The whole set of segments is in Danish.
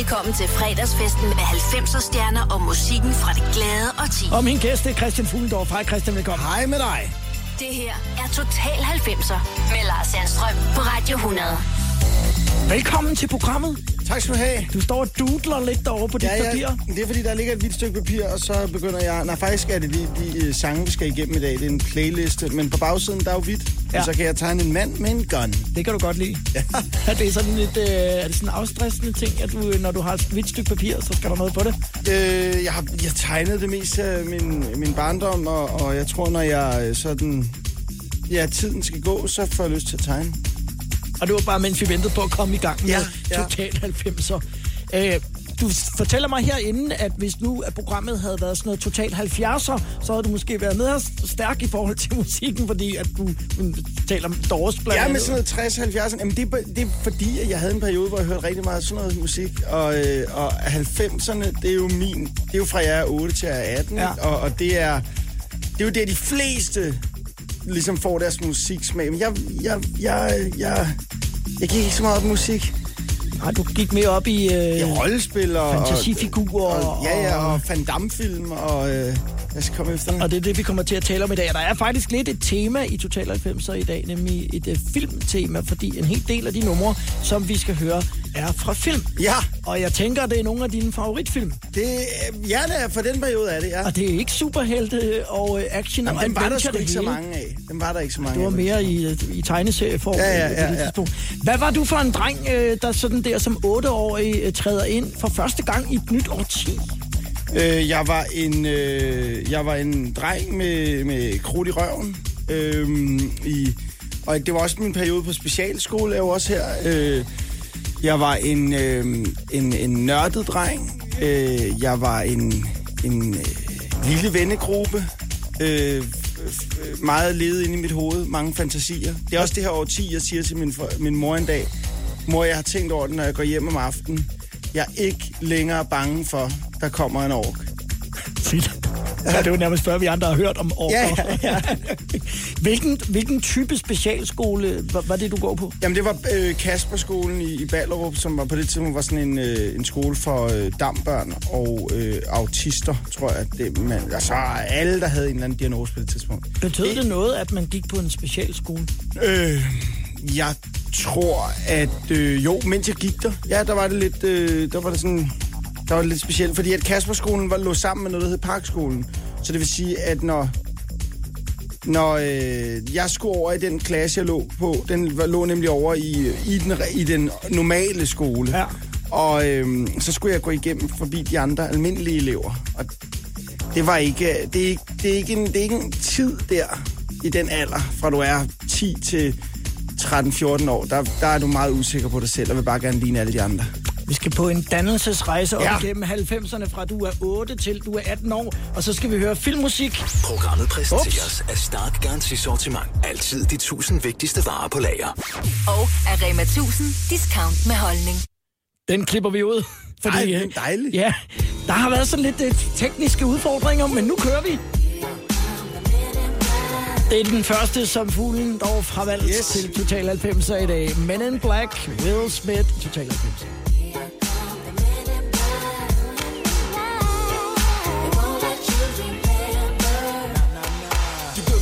Velkommen til fredagsfesten med 90'er stjerner og musikken fra det glade og ti. Og min gæst er Christian Fuglendorf. Hej Christian, velkommen. Hej med dig. Det her er Total 90'er med Lars Sandstrøm på Radio 100. Velkommen til programmet. Tak skal du have. Du står og dudler lidt derovre på dit Ja, papir. ja, det er fordi, der ligger et hvidt stykke papir, og så begynder jeg... Nej, faktisk er det de, de uh, sange, vi skal igennem i dag. Det er en playliste, men på bagsiden, der er jo hvidt. Ja. Ja. Så kan jeg tegne en mand med en gun. Det kan du godt lide. Ja. Er det sådan lidt øh, er det sådan en afstressende ting, at du, når du har et hvidt stykke papir, så skal der noget på det? Øh, jeg har jeg tegnede det mest af min, min barndom, og, og jeg tror, når jeg øh, sådan... Ja, tiden skal gå, så får jeg lyst til at tegne. Og det var bare, mens vi ventede på at komme i gang med Ja, ja. Total 90'er. Øh, du fortæller mig herinde, at hvis nu at programmet havde været sådan noget Total 70'er, så havde du måske været mere stærk i forhold til musikken, fordi at du mm, taler om Doors blandt Ja, med andet. sådan noget 60 70 Jamen, det, er, det er fordi, at jeg havde en periode, hvor jeg hørte rigtig meget sådan noget musik. Og, øh, og 90'erne, det er jo min... Det er jo fra jeg er 8 til jeg er 18. Ja. Ja. Og, og det er... Det er jo der, de fleste ligesom får deres musiksmag. Men jeg, jeg, jeg, jeg, jeg gik ikke så meget op i musik. Nej, du gik mere op i... Øh, I rollespil og... Fantasifigurer Og, og, ja, ja, og- Van Damme-film og... Øh, jeg skal komme efter Og det er det, vi kommer til at tale om i dag. Og der er faktisk lidt et tema i Total 90'er i dag, nemlig et uh, filmtema, fordi en hel del af de numre, som vi skal høre, er fra film. Ja, Og jeg tænker, det er nogle af dine favoritfilm. det, ja, det er, for den periode er det, ja. Og det er ikke superhelte og uh, action Jamen, og dem var der sgu ikke så mange af. Dem var der ikke så mange Det var af. mere i, øh, i tegneserieform. Ja, ja, øh, ja, ja. Hvad var du for en dreng, øh, der sådan der som otteårig øh, træder ind for første gang i et nyt årti? Øh, jeg var en øh, jeg var en dreng med med krudt i røven. Øh, i, og det var også min periode på specialskole, jeg var også her. Øh, jeg var en øh, en, en nørdet dreng. Øh, jeg var en en øh, lille vennegruppe. Øh, meget levet inde i mit hoved, mange fantasier. Det er også det her årti, jeg siger til min, min mor en dag. Mor, jeg har tænkt over det, når jeg går hjem om aftenen. Jeg er ikke længere bange for, der kommer en ork. Ja, det er jo nærmest før, vi andre har hørt om år. Ja, ja, ja. hvilken, hvilken type specialskole var, var det, du går på? Jamen, det var øh, Kasperskolen i, i Ballerup, som var på det tidspunkt var sådan en, øh, en skole for øh, dambørn og øh, autister, tror jeg. Det, man, altså, alle, der havde en eller anden diagnose på det tidspunkt. Betød det noget, at man gik på en specialskole? Øh, jeg tror, at øh, jo, mens jeg gik der, ja, der var det lidt, øh, der var det sådan, der var det lidt specielt, fordi at Kasperskolen var lå sammen med noget, der hed Parkskolen. Så det vil sige, at når, når øh, jeg skulle over i den klasse, jeg lå på, den var, lå nemlig over i, i, den, i den normale skole. Ja. Og øh, så skulle jeg gå igennem forbi de andre almindelige elever. Og det var ikke, det er ikke, det er ikke, en, det er ikke en tid der i den alder, fra du er 10 til 13-14 år. Der, der er du meget usikker på dig selv, og vil bare gerne ligne alle de andre. Vi skal på en dannelsesrejse op Ja. igennem 90'erne, fra du er 8 til du er 18 år, og så skal vi høre filmmusik. Programmet præsenteres af Start Garanti Sortiment. Altid de 1000 vigtigste varer på lager. Og af Rema 1000 discount med holdning. Den klipper vi ud. Fordi, Ej, det er øh, dejligt. Ja, der har været sådan lidt øh, tekniske udfordringer, men nu kører vi. Det er den første, som Fuglendorf har valgt yes. Til Total 90'er i dag. Men in Black, Will Smith, Total 90'er.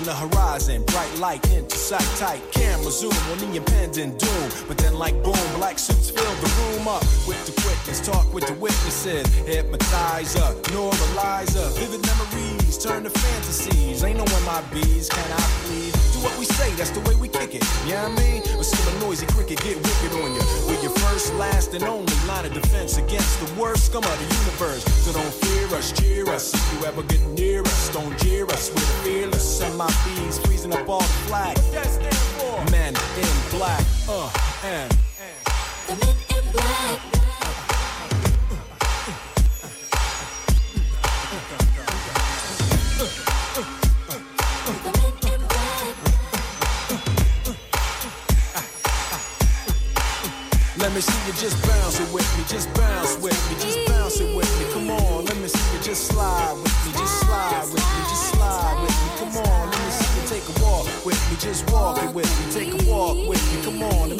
On the horizon, bright light into sight tight. Camera zoom on the impending doom. But then, like boom, black suits fill the room up with the quickness. Talk with the witnesses, hypnotizer, normalizer. Vivid memories turn to fantasies. Ain't no MIBs, can I please? What we say, that's the way we kick it. You know I mean? Or see a noisy cricket get wicked on you. With your first last, and only line of defense against the worst scum of the universe. So don't fear us, cheer us. If you ever get near us, don't jeer us. We're fearless. And my bees freezing up all the flag. Men in black. Uh, and. The men in black. Me see you just bounce it with me, just bounce with me, just bounce it with me. Come on, let me see you just slide with me, just slide with me, just slide with me. Come on, let me see you take a walk with me, just walk it with me, take a walk with me. Come on,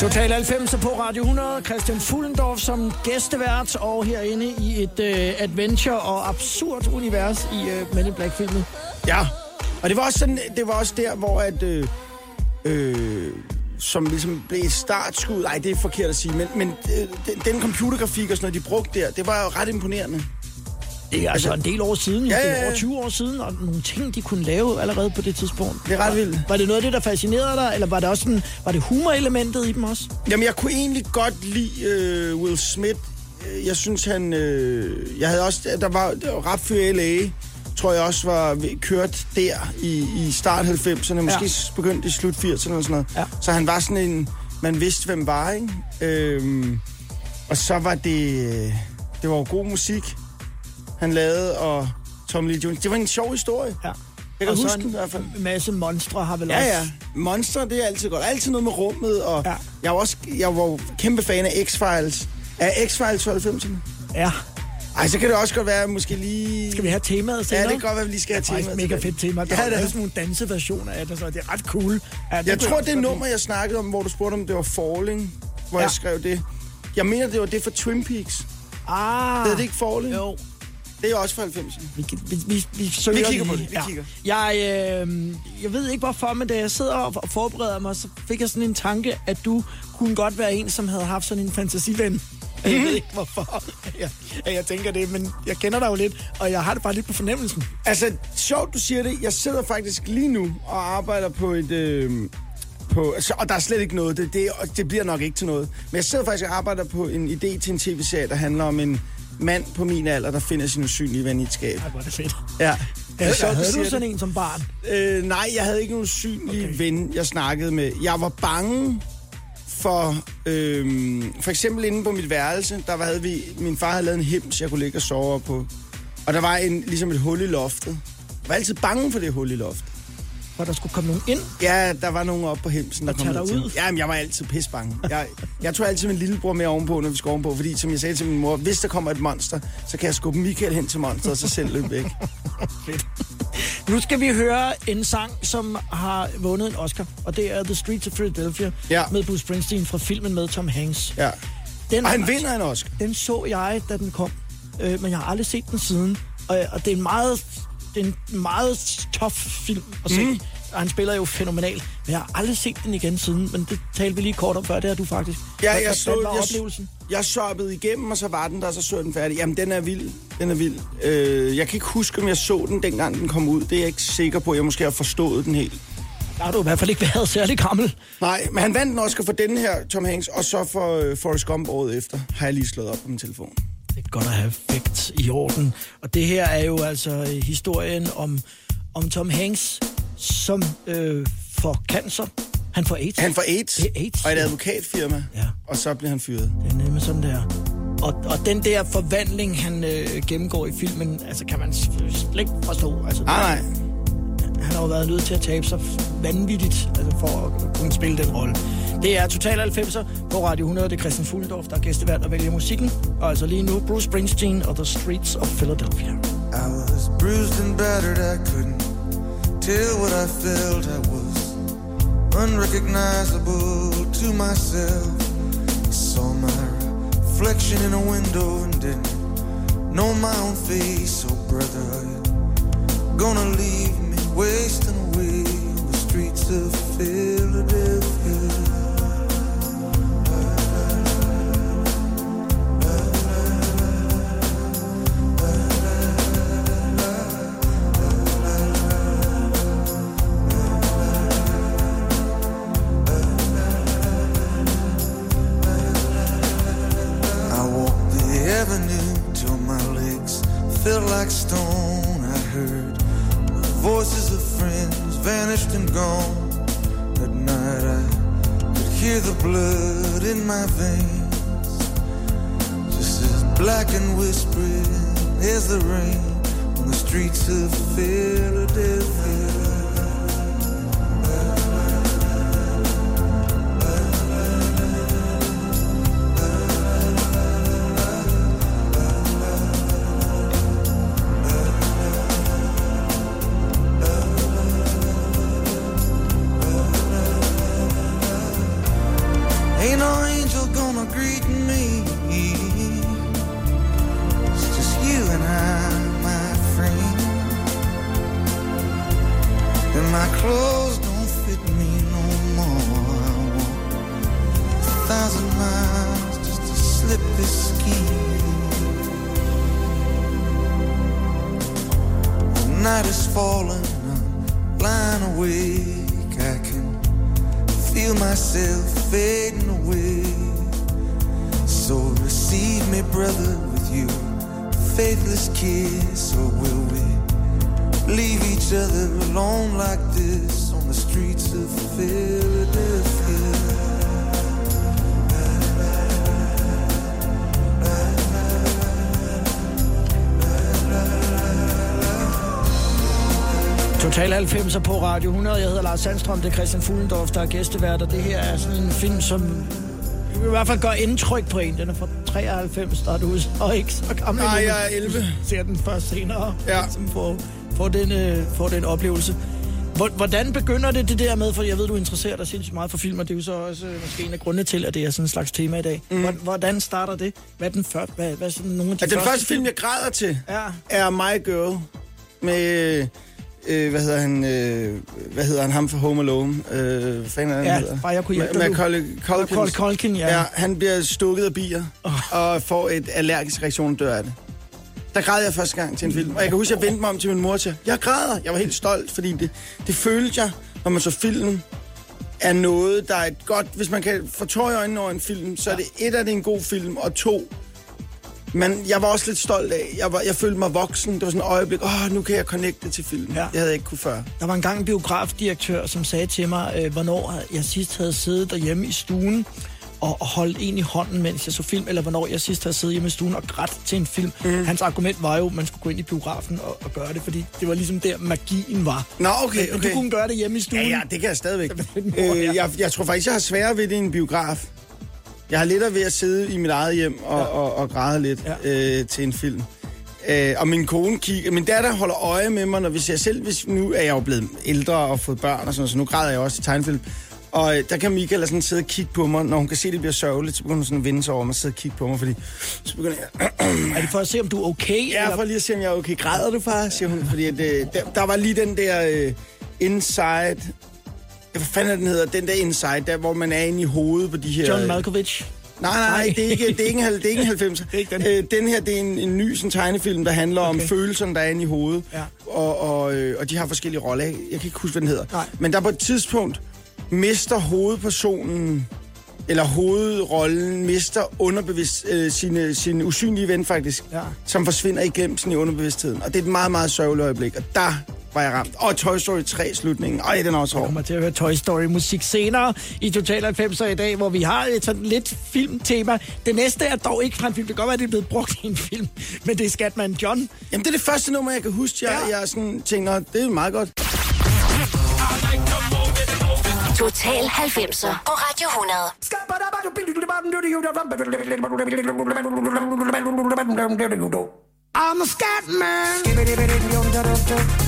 Total 90 på Radio 100. Christian Fullendorf som gæstevært og herinde i et uh, adventure og absurd univers i uh, Men in Black-filmen. Ja, og det var også, sådan, det var også der, hvor at... Øh, øh, som ligesom blev et startskud. Nej, det er forkert at sige, men, men øh, den, den computergrafik og sådan noget, de brugte der, det var jo ret imponerende. Det er altså en del år siden, ja, Ja, ja, over 20 år siden, og nogle ting, de kunne lave allerede på det tidspunkt. Det er ret vildt. Var det noget af det, der fascinerede dig, eller var det også sådan, var det humorelementet i dem også? Jamen, jeg kunne egentlig godt lide øh, Will Smith. Jeg synes, han... Øh, jeg havde også... Der var, der var Rap for L.A., tror jeg også var kørt der i, i start 90'erne, måske Ja. ja. begyndt i slut 80'erne og sådan noget. Ja. Så han var sådan en... Man vidste, hvem var, ikke? Øhm, og så var det... øh, Det var jo god musik, han lavede, og Tom Lee Jones. Det var en sjov historie. Ja. Jeg kan og huske en den i hvert fald. masse monstre har vel Ja, også... ja. Monster, det er altid godt. Altid noget med rummet, og Ja. ja. jeg, var også, jeg var kæmpe fan af X-Files. Er X-Files fra 90'erne? ja. Ej, så kan det også godt være, måske lige... Skal vi have temaet Ja, senere? det kan godt være, vi lige skal have Det er temaet mega fedt tema. Der Ja, er også nogle danseversioner af det, så det er ret cool. Ja, det Jeg tror, det nummer, jeg snakkede om, hvor du spurgte, om det var Falling, hvor Ja. ja. jeg skrev det. Jeg mener, det var det for Twin Peaks. Ah, Det er det ikke Falling? Jo, Det er også fra 90'erne. vi, vi, vi, vi søger Vi kigger på lige. det, vi kigger. Jeg, øh, jeg ved ikke hvorfor, men da jeg sidder og forbereder mig, så fik jeg sådan en tanke, at du kunne godt være en, som havde haft sådan en fantasiven. Jeg ved ikke hvorfor, jeg, jeg tænker det, men jeg kender dig jo lidt, og jeg har det bare lidt på fornemmelsen. Altså, sjovt, du siger det. Jeg sidder faktisk lige nu og arbejder på et... Øh, på, altså, og der er slet ikke noget. Det, det, det bliver nok ikke til noget. Men jeg sidder faktisk og arbejder på en idé til en tv-serie, der handler om en mand på min alder, der finder sin usynlige ven i et skab. Ej, hvor er det fedt. Ja. Havde, sjovt, havde du sådan det. en som barn? Øh, nej, jeg havde ikke nogen usynlig Okay. ven, jeg snakkede med. Jeg var bange for... Øh, for eksempel inde på mit værelse, der havde vi... Min far havde lavet en hems, jeg kunne ligge og sove på. Og der var en, ligesom et hul i loftet. Jeg var altid bange for det hul i loftet. Hvor der skulle komme nogen ind? Ja, der var nogen oppe på hemsen, der kom ned til ud? Jamen, jeg var altid pisbange. Jeg, jeg tog altid min lillebror med ovenpå, når vi skulle ovenpå, fordi som jeg sagde til min mor, hvis der kommer et monster, så kan jeg skubbe Michael hen til monsteret, og så selv løbe væk. Nu skal vi høre en sang, som har vundet en Oscar, og det er The Streets of Philadelphia Ja. med Bruce Springsteen fra filmen med Tom Hanks. Ja. Den, Og han vinder en Oscar. Den så jeg, da den kom, øh, men jeg har aldrig set den siden. Og, og det er en meget, det er en meget tough film at se. Mm. Og han spiller jo fænomenalt, men jeg har aldrig set den igen siden. Men det talte vi lige kort om før, det har du faktisk. Ja, jeg hvad så, jeg, oplevelsen? jeg shoppede igennem, og så var den der, så så jeg den færdig. Jamen, den er vild. Den er vild. Øh, jeg kan ikke huske, om jeg så den, dengang den kom ud. Det er jeg ikke sikker på. Jeg måske har forstået den helt. Der har du i hvert fald ikke været særlig gammel. Nej, men han vandt den Oscar for den her, Tom Hanks, og så for øh, Forrest Gump året efter, har jeg lige slået op på min telefon. Det godt at have effekt i orden. Og det her er jo altså øh, historien om, om Tom Hanks, som øh, får cancer. Han får AIDS. Han får AIDS, Det er AIDS, og et advokatfirma, Ja. og så bliver han fyret. Det er nemlig sådan der. Og, og den der forvandling, han øh, gennemgår i filmen, altså kan man slet ikke forstå. Altså, Nej, nej han har jo været nødt til at tabe sig vanvittigt altså for at kunne spille den rolle. Det er Total 90'er på Radio 100. Det er Christian Fuldorf, der er gæstevært og vælger musikken. Og altså lige nu Bruce Springsteen og The Streets of Philadelphia. I was bruised and battered, I couldn't tell what I felt. I was unrecognizable to myself. I saw my reflection in a window and didn't know my own face. Oh, brother, are you gonna leave me wasting away on the streets of Philadelphia? I walked gone. At night I could hear the blood in my veins, just as black and whispering as the rain on the streets of Philadelphia. Lars Sandstrøm, det er Christian Fuglendorf, der er gæstevært, og det her er sådan en film, som i hvert fald gør indtryk på en. Den er fra 93, der er du så ikke så gammel. Nej, jeg er men 11. Ser den først senere, Ja. som får, får, den, øh, får den oplevelse. Hvor- Hvordan begynder det det der med, for jeg ved, du interesserer dig sindssygt meget for film, og det er jo så også øh, måske en af grundene til, at det er sådan en slags tema i dag. Mm. Hvordan starter det? Hvad er den første? Hvad, hvad er sådan nogle af de At den første film, jeg græder til, Ja. er My Girl med... Øh, hvad hedder han? Øh, hvad hedder han? Ham fra Home Alone. Øh, hvad fanden er han, Ja, han hedder? bare jeg kunne hjælpe nu. Macaulay Culkin. Macaulay Culkin, ja. ja. han bliver stukket af bier, oh. og får et allergisk reaktion og dør af det. Der græd jeg første gang til en film. Og jeg kan huske, at jeg vendte mig om til min mor sagde, jeg græder. Jeg var helt stolt, fordi det, det følte jeg, når man så filmen, er noget, der er et godt... Hvis man kan få tår i øjnene over en film, så er det et, at det er en god film, og to, men jeg var også lidt stolt af. Jeg, var, jeg følte mig voksen. Det var sådan et øjeblik. Åh, nu kan jeg connecte til filmen. Ja. Det havde jeg ikke kunne før. Der var engang en biografdirektør, som sagde til mig, øh, hvornår jeg sidst havde siddet derhjemme i stuen og, og holdt en i hånden, mens jeg så film, eller hvornår jeg sidst havde siddet hjemme i stuen og grædt til en film. Mm. Hans argument var jo, at man skulle gå ind i biografen og, og gøre det, fordi det var ligesom der, magien var. Nå, okay, Men okay. du kunne gøre det hjemme i stuen. Ja, ja, det kan jeg stadigvæk. Øh, jeg, jeg tror faktisk, jeg har sværere ved det i en biograf. Jeg har lettere ved at sidde i mit eget hjem og, ja. og, og græde lidt Ja. øh, til en film. Øh, og min kone kigger, min datter holder øje med mig, når vi ser selv, hvis nu er jeg jo blevet ældre og fået børn og sådan så nu græder jeg også i tegnfilm. Og øh, der kan Michael sådan sidde og kigge på mig, når hun kan se, at det bliver sørgeligt, så begynder hun sådan at vende sig over mig og sidde og kigge på mig, fordi så begynder jeg, Er det for at se, om du er okay? Ja, for lige at se, om jeg er okay. Græder du, far? siger hun. Fordi at, øh, der, der var lige den der øh, inside... Hvad fanden den hedder? Den der inside, der hvor man er inde i hovedet på de her... John Malkovich. Nej, nej, nej, det er ikke, det er ikke, en, det er ikke en 90'er. er ikke den. Øh, den her, det er en, en ny sådan, tegnefilm, der handler okay. Om følelserne, der er inde i hovedet. Ja. Og, og, øh, og de har forskellige roller. Jeg kan ikke huske, hvad den hedder. Nej. Men der på et tidspunkt mister hovedpersonen eller hovedrollen mister underbevidst øh, sin, sin usynlige ven faktisk, Ja. som forsvinder i glemsen i underbevidstheden. Og det er et meget, meget sørgeligt øjeblik. Og der var jeg ramt. Og Toy Story 3 slutningen. Ej, den er også hård. kommer til at høre Toy Story musik senere i Total 90'er i dag, hvor vi har et sådan lidt filmtema. Det næste er dog ikke fra en film. Det kan godt være, at det er blevet brugt i en film, men det er Skatman John. Jamen, det er det første nummer, jeg kan huske. Jeg, Ja. jeg sådan tænker, det er meget godt. Total 90'er på Radio 100. I'm a scat man.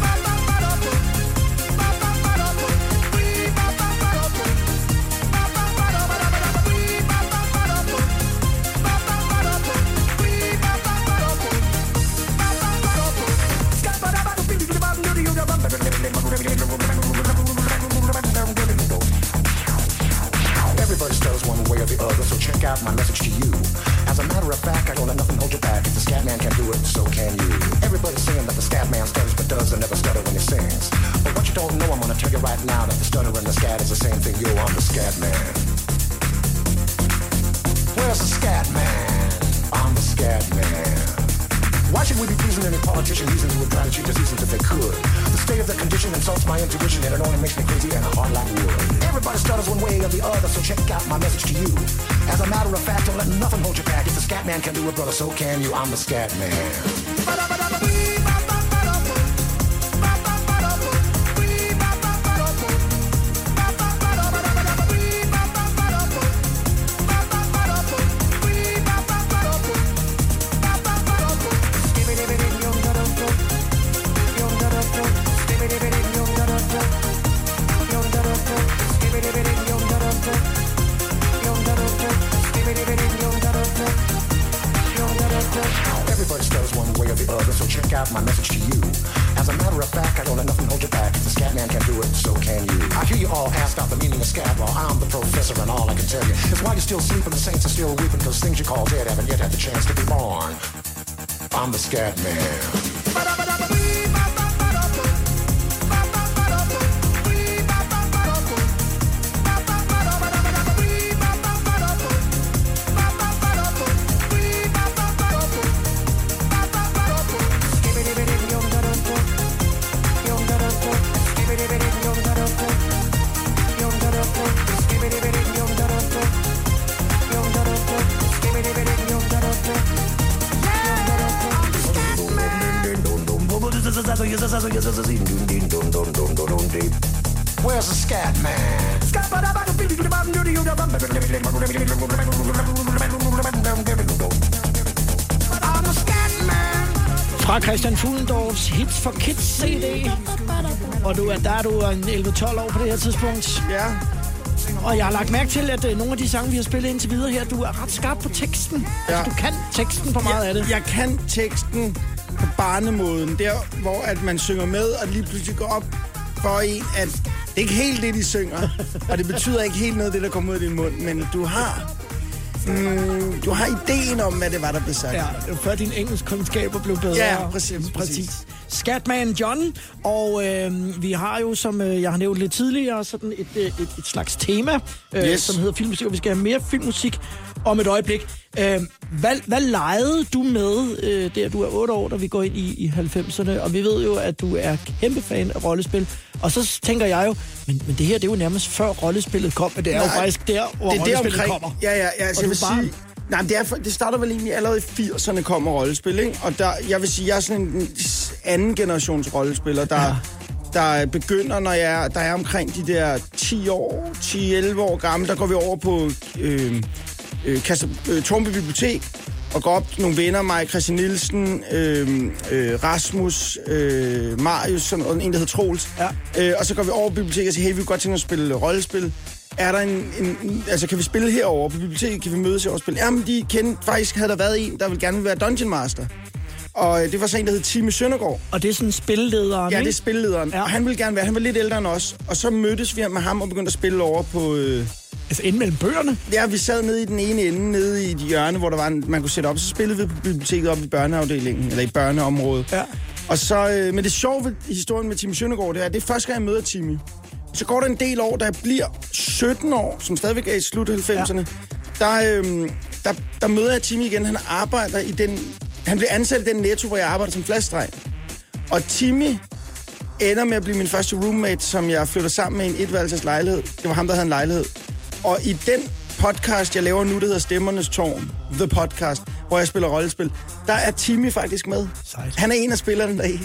I'm a scat man. Fra Christian Fuglendorfs Hits for Kids CD. Og du er, der er du en 11-12 år på det her tidspunkt. Ja. Og jeg har lagt mærke til, at øh, nogle af de sange, vi har spillet indtil videre her, du er ret skarp på teksten. Ja. Altså, du kan teksten på meget af det. Jeg kan teksten på barnemåden, der hvor at man synger med, og lige pludselig går op for en, at det er ikke helt det, de synger. og det betyder ikke helt noget, det der kommer ud af din mund, men du har... Mm, du har ideen om, hvad det var, der blev sagt. Ja, før dine engelskkundskaber blev bedre. Ja, præcis, præcis. Skatman John, og øh, vi har jo, som øh, jeg har nævnt lidt tidligere, sådan et, øh, et, et slags tema, øh, Yes. som hedder filmmusik, og vi skal have mere filmmusik om et øjeblik. Øh, hvad, hvad legede du med, øh, der du er 8 år, da vi går ind i, i 90'erne, og vi ved jo, at du er kæmpe fan af rollespil, og så tænker jeg jo, men, men det her, det er jo nærmest før rollespillet kom, men det er jo Nej, faktisk der, hvor det er der rollespillet omkring. kommer. Ja, ja, ja altså, Og jeg vil sige... Nej, det, er, for- det starter vel egentlig allerede i 80'erne kommer rollespil, ikke? Og der, jeg vil sige, jeg er sådan en anden generations rollespiller, der, ja. der begynder, når jeg der er omkring de der 10 år, 10-11 år gamle, der går vi over på øh, øh, øh, Tornby Bibliotek, og går op nogle venner, mig, Christian Nielsen, øh, øh, Rasmus, øh, Marius, sådan, og en, der hedder Troels. Ja. Øh, og så går vi over på biblioteket og siger, hey, vi kunne godt tænke at spille rollespil. Er der en, en, altså kan vi spille herover på biblioteket? Kan vi mødes og spille? Jamen, de kendte, faktisk havde der været en, der ville gerne være Dungeon Master. Og øh, det var så en, der hed Time Søndergaard. Og det er sådan spillederen, Ja, det er spillederen. Ja. Og han ville gerne være, han var lidt ældre end os. Og så mødtes vi med ham og begyndte at spille over på... Øh, Altså inde mellem bøgerne. ja, vi sad nede i den ene ende, nede i et hjørne, hvor der var en, man kunne sætte op. Så spillede vi på biblioteket op i børneafdelingen, eller i børneområdet. Ja. Og så, øh, men det sjove ved historien med Timmy Søndergaard, det er, at det er første gang, jeg møder Timmy. Så går der en del år, jeg bliver 17 år, som stadigvæk er i slut 90'erne, ja. der, øhm, der, der møder jeg Timmy igen. Han arbejder i den... Han bliver ansat i den netto, hvor jeg arbejder som flaskedreng. Og Timmy ender med at blive min første roommate, som jeg flytter sammen med i en etværelses lejlighed. Det var ham, der havde en lejlighed. Og i den podcast, jeg laver nu, der hedder Stemmernes Tårn, The Podcast, hvor jeg spiller rollespil, der er Timmy faktisk med. Sejt. Han er en af spillerne deri.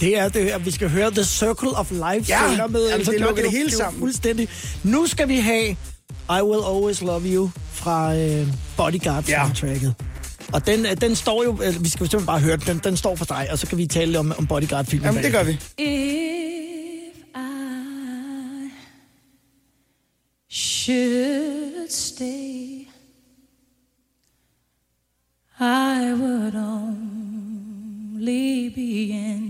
Det er det her. Vi skal høre The Circle of Life Ja, senere med. jamen, det John. lukker det hele er sammen. Fuldstændig. Nu skal vi have I Will Always Love You fra øh, Bodyguard Ja. soundtracket. Og den, øh, den står jo, øh, vi skal jo simpelthen bare høre den, den, den står for dig, og så kan vi tale om, om Bodyguard-filmen. Jamen, det gør vi. If I should stay, I would only be in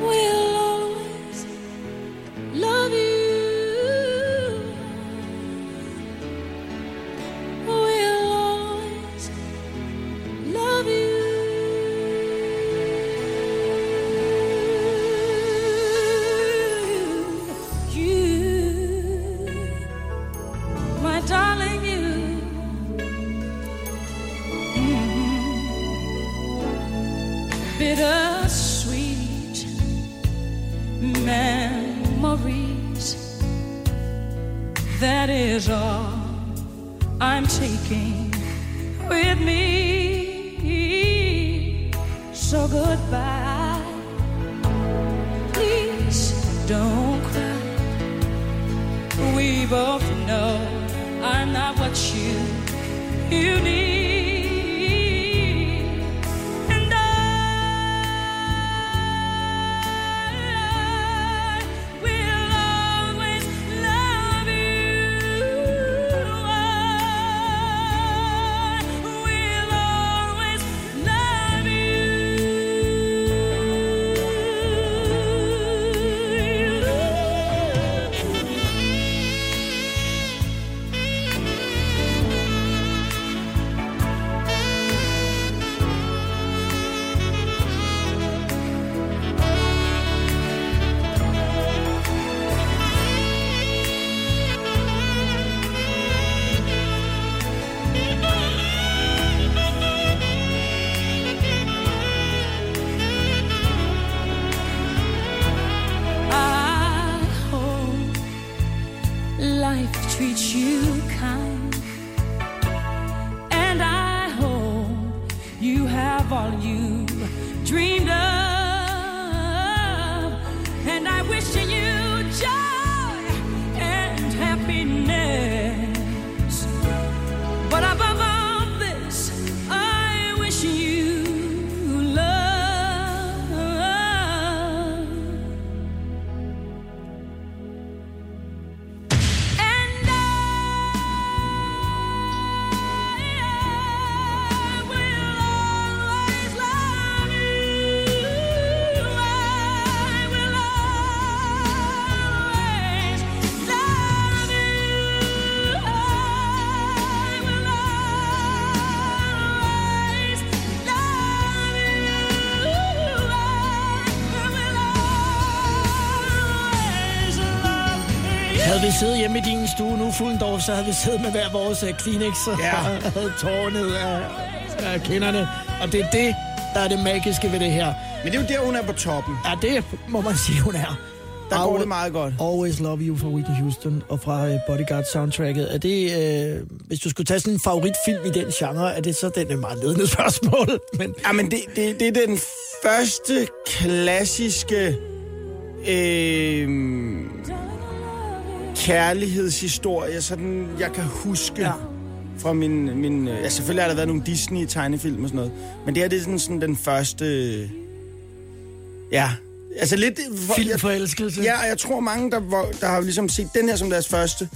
will siddet hjemme i din stue nu, Fuglendorf, så havde vi siddet med hver vores uh, Kleenex og Ja. havde tårer ned af, af kinderne. Og det er det, der er det magiske ved det her. Men det er jo der, hun er på toppen. Ja, det må man sige, hun er. Der går det meget godt. Always Love You fra Whitney Houston og fra uh, Bodyguard soundtracket. Er det, øh, hvis du skulle tage sådan en favoritfilm i den genre, er det så den er meget ledende spørgsmål? Men Ja, men det, det, det er den første klassiske øh, kærlighedshistorie, sådan jeg kan huske Ja. fra min... min øh, ja, selvfølgelig har der været nogle Disney-tegnefilm og sådan noget, men det her det er sådan, sådan den første Ja, altså lidt... For, Filmforelskelse. Ja, og jeg tror mange, der, der har ligesom set den her som deres første.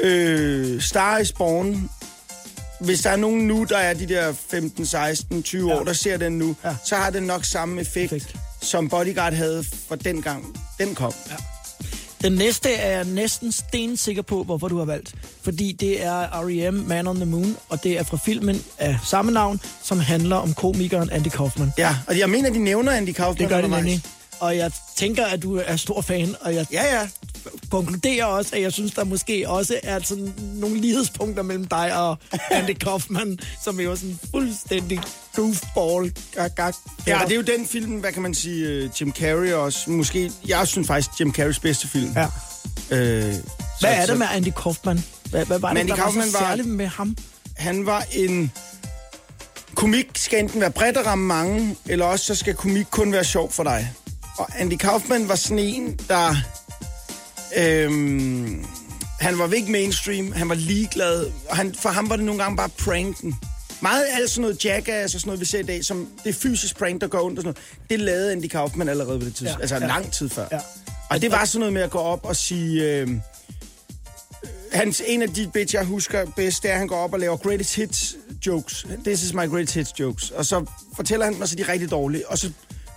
Øh, Star is Born. Hvis der er nogen nu, der er de der 15, 16, 20 Ja. år, der ser den nu, Ja. så har den nok samme effekt, Effekt. som Bodyguard havde for den gang, den kom. Ja. Den næste er jeg næsten stensikker på, hvorfor du har valgt. Fordi det er R.E.M. Man on the Moon, og det er fra filmen af samme navn, som handler om komikeren Andy Kaufman. ja, og jeg mener, de nævner Andy Kaufman Det gør undervejs. nemlig. Og jeg tænker, at du er stor fan, og jeg Ja, ja. Konkluderer også, at jeg synes, der måske også er sådan nogle lighedspunkter mellem dig og Andy Kaufman, som er jo sådan fuldstændig goofball. Gag, gag, Ja, det er jo den film, hvad kan man sige, øh, Jim Carrey også. Måske, jeg synes faktisk, Jim Carreys bedste film. Ja. Øh, Hvad så- er det så- med Andy Kaufman? Hvad, hvad var det, Andy der var Kaufman så var- særligt med ham? Han var en... Komik skal enten være bredt og ramme mange, eller også så skal komik kun være sjov for dig. Og Andy Kaufman var sådan en, der... Øhm, han var ikke mainstream, han var ligeglad, og han, for ham var det nogle gange bare pranken. Meget af sådan noget jackass og sådan noget, vi ser i dag, som det er fysisk prank, der går ondt og sådan noget, det lavede Andy Kaufman allerede ved det tidspunkt. Ja, altså ja. lang tid før. Ja. Og det var sådan noget med at gå op og sige... Øh, hans, en af de bits, jeg husker bedst, det er, at han går op og laver greatest hits jokes. This is my greatest hits jokes. Og så fortæller han mig, så de rigtig dårlige. Og så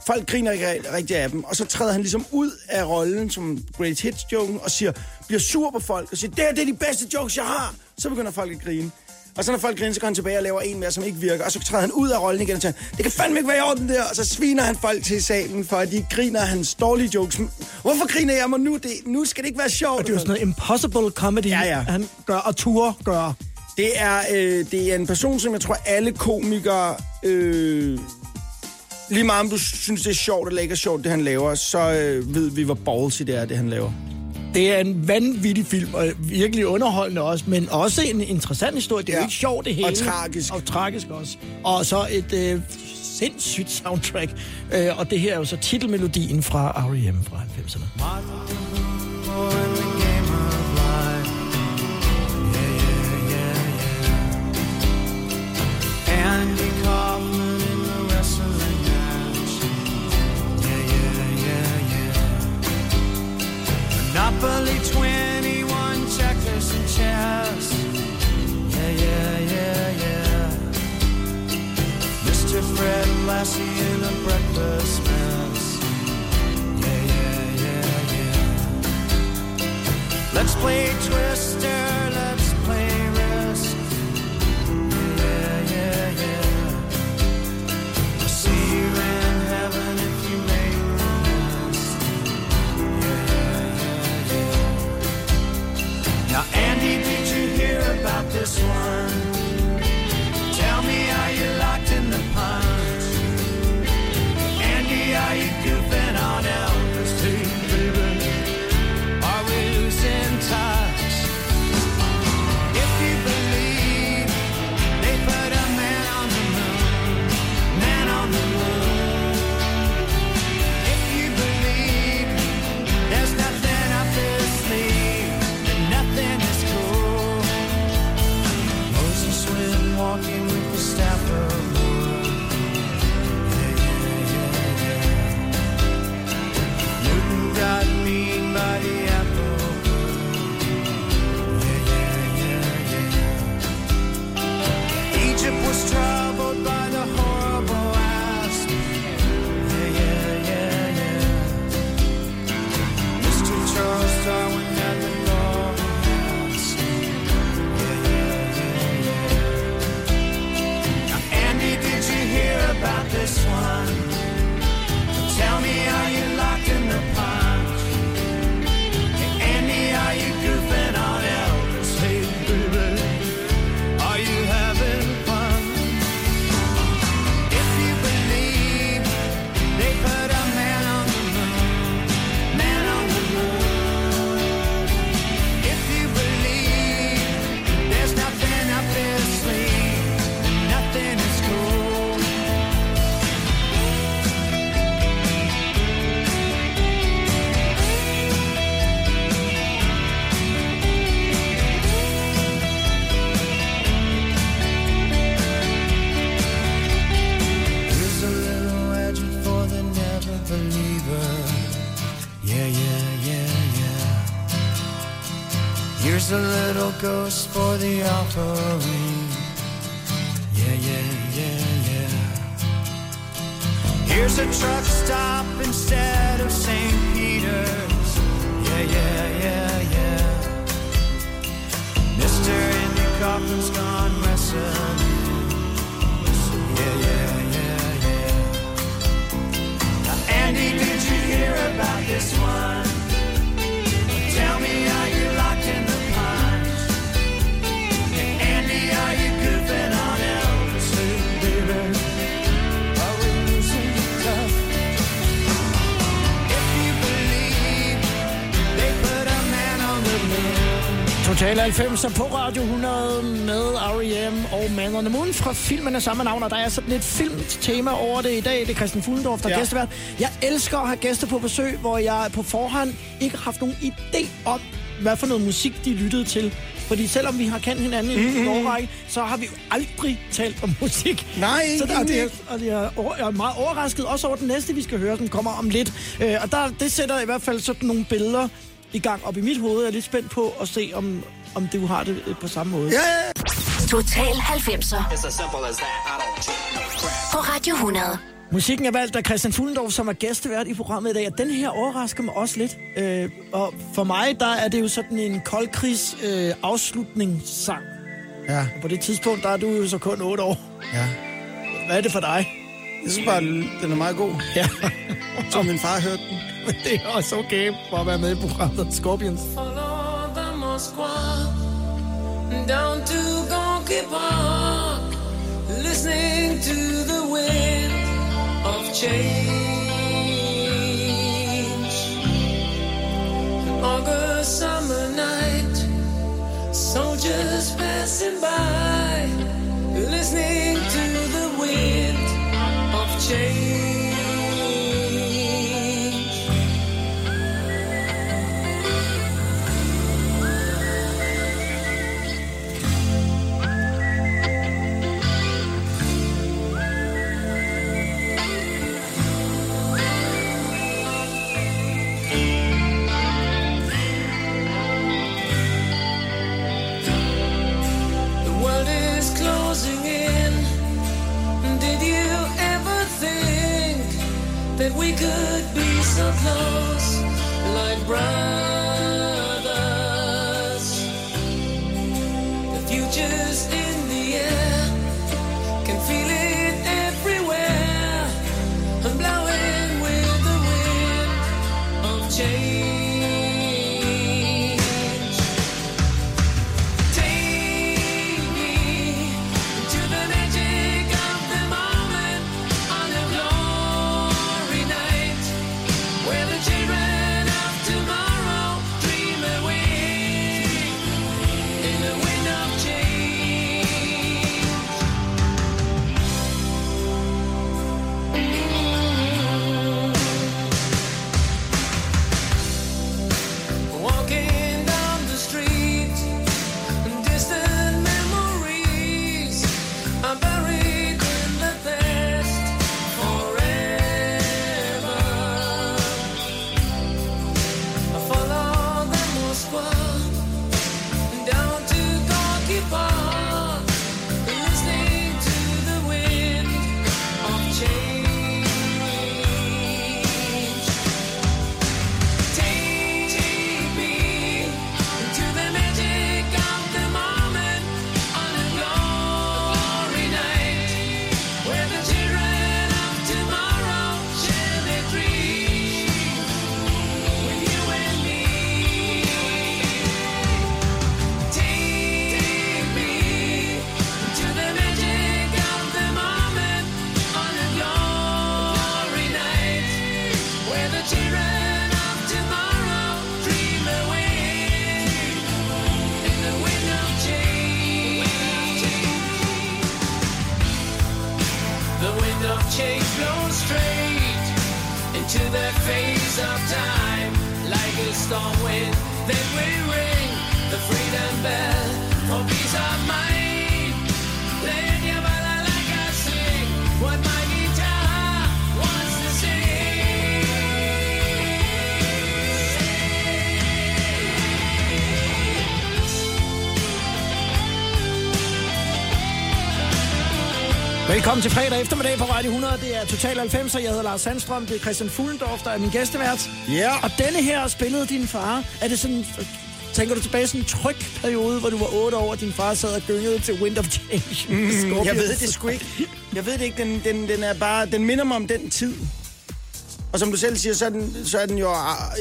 folk griner ikke ri- rigtig af dem. Og så træder han ligesom ud af rollen som greatest hits joken og siger, bliver sur på folk og siger, det her det er de bedste jokes, jeg har. Så begynder folk at grine. Og så når folk griner, så går han tilbage og laver en mere, som ikke virker. Og så træder han ud af rollen igen og siger, det kan fandme ikke være i orden der. Og så sviner han folk til salen, for at de griner hans dårlige jokes. Hvorfor griner jeg mig nu? Det, nu skal det ikke være sjovt. Og det er jo sådan noget impossible comedy, Ja, ja. han gør, og tour gør. Det er, øh, det er en person, som jeg tror, alle komikere... Øh, lige meget om du synes, det er sjovt eller ikke er sjovt, det han laver, så øh, ved vi, hvor ballsy det er, det han laver. Det er en vanvittig film, og virkelig underholdende også, men også en interessant historie. Det er ja. Jo ikke sjovt, det hele. Og tragisk. Og tragisk også. Og så et øh, sindssygt soundtrack. Øh, og det her er jo så titelmelodien fra R.E.M. fra 90'erne. Andy Monopoly 21, checkers and chess. Yeah, yeah, yeah, yeah. Mr. Fred Lassie in a breakfast mess. Yeah, yeah, yeah, yeah. Let's play Twister, let's play Risk. Yeah, yeah, yeah. Now, Andy, did you hear about this one? Offering. Yeah, yeah, yeah, yeah. Here's a truck stop instead Total 90 på Radio 100 med R.E.M. og Man on the Moon fra filmen af samme navn, og der er sådan et filmtema over det i dag. Det er Christian Fuglendorf, der ja. Gæstevært. Jeg elsker at have gæster på besøg, hvor jeg på forhånd ikke har haft nogen idé om, hvad for noget musik de lyttede til. Fordi selvom vi har kendt hinanden i en årrække, så har vi jo aldrig talt om musik. Nej, så der, det er, og det er, over- jeg er meget overrasket, også over den næste, vi skal høre, som kommer om lidt. Øh, og der, det sætter i hvert fald sådan nogle billeder i gang op i mit hoved. Jeg er lidt spændt på at se, om, om du har det øh, på samme måde. Ja, ja. Total 90'er. På Radio 100. Musikken er valgt af Christian Fuglendorf, som er gæstevært i programmet i dag, og den her overrasker mig også lidt. Øh, og for mig, der er det jo sådan en koldkrigs øh, afslutningssang. Ja, Og på det tidspunkt, der er du jo så kun 8 år. ja. Hvad er det for dig? Jeg synes bare, den er meget god. Ja, Så min far hørte den. men det er også okay for at være med i programmet Scorpions. Follow the Moskva down to Gonky Park, listening to the wind of change. August summer night, soldiers passing by, listening to the wind of could be so close, like brothers? Velkommen til fredag eftermiddag på Radio 100. Det er Total 90, og jeg hedder Lars Sandstrøm. Det er Christian Fuglendorf, der er min gæstevært. Ja. Og denne her spillede din far. Er det sådan... Tænker du tilbage sådan en tryg periode, hvor du var 8 år, og din far sad og gyngede til Wind of Change? Mm, jeg ved det sgu ikke. Jeg ved det ikke. Den, den, den, er bare, den minder mig om den tid. Og som du selv siger, så er den, så er den jo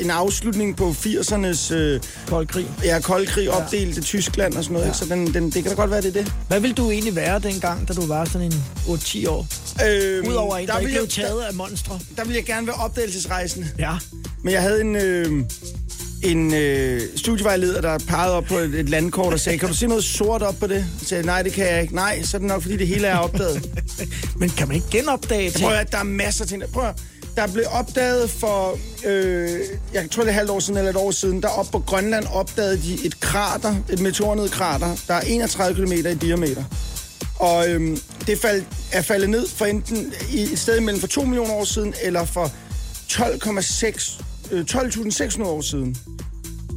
en afslutning på 80'ernes øh, Kold krig. ja, koldkrig, opdelte Tyskland og sådan noget. Ja. Ikke? Så den, den, det kan da godt være, det er det. Hvad ville du egentlig være dengang, da du var sådan en 8-10 år? Øhm, Udover en, der, der ikke blev taget af monstre. der, der ville jeg gerne være opdagelsesrejsende. Ja. Men jeg havde en, øh, en øh, studievejleder, der pegede op på et, et landkort og sagde, kan du se noget sort op på det? Jeg sagde, nej, det kan jeg ikke. Nej, så er det nok, fordi det hele er opdaget. Men kan man ikke genopdage ting? Prøv at, der er masser af ting. der- Prøv at, der blev opdaget for, øh, jeg tror det er halvt år siden eller et år siden, der op på Grønland opdagede de et krater, et meteornede krater, der er 31 km i diameter. Og øhm, det fald, er faldet ned for enten i et sted mellem for 2 millioner år siden, eller for 12,6 øh, 12.600 år siden.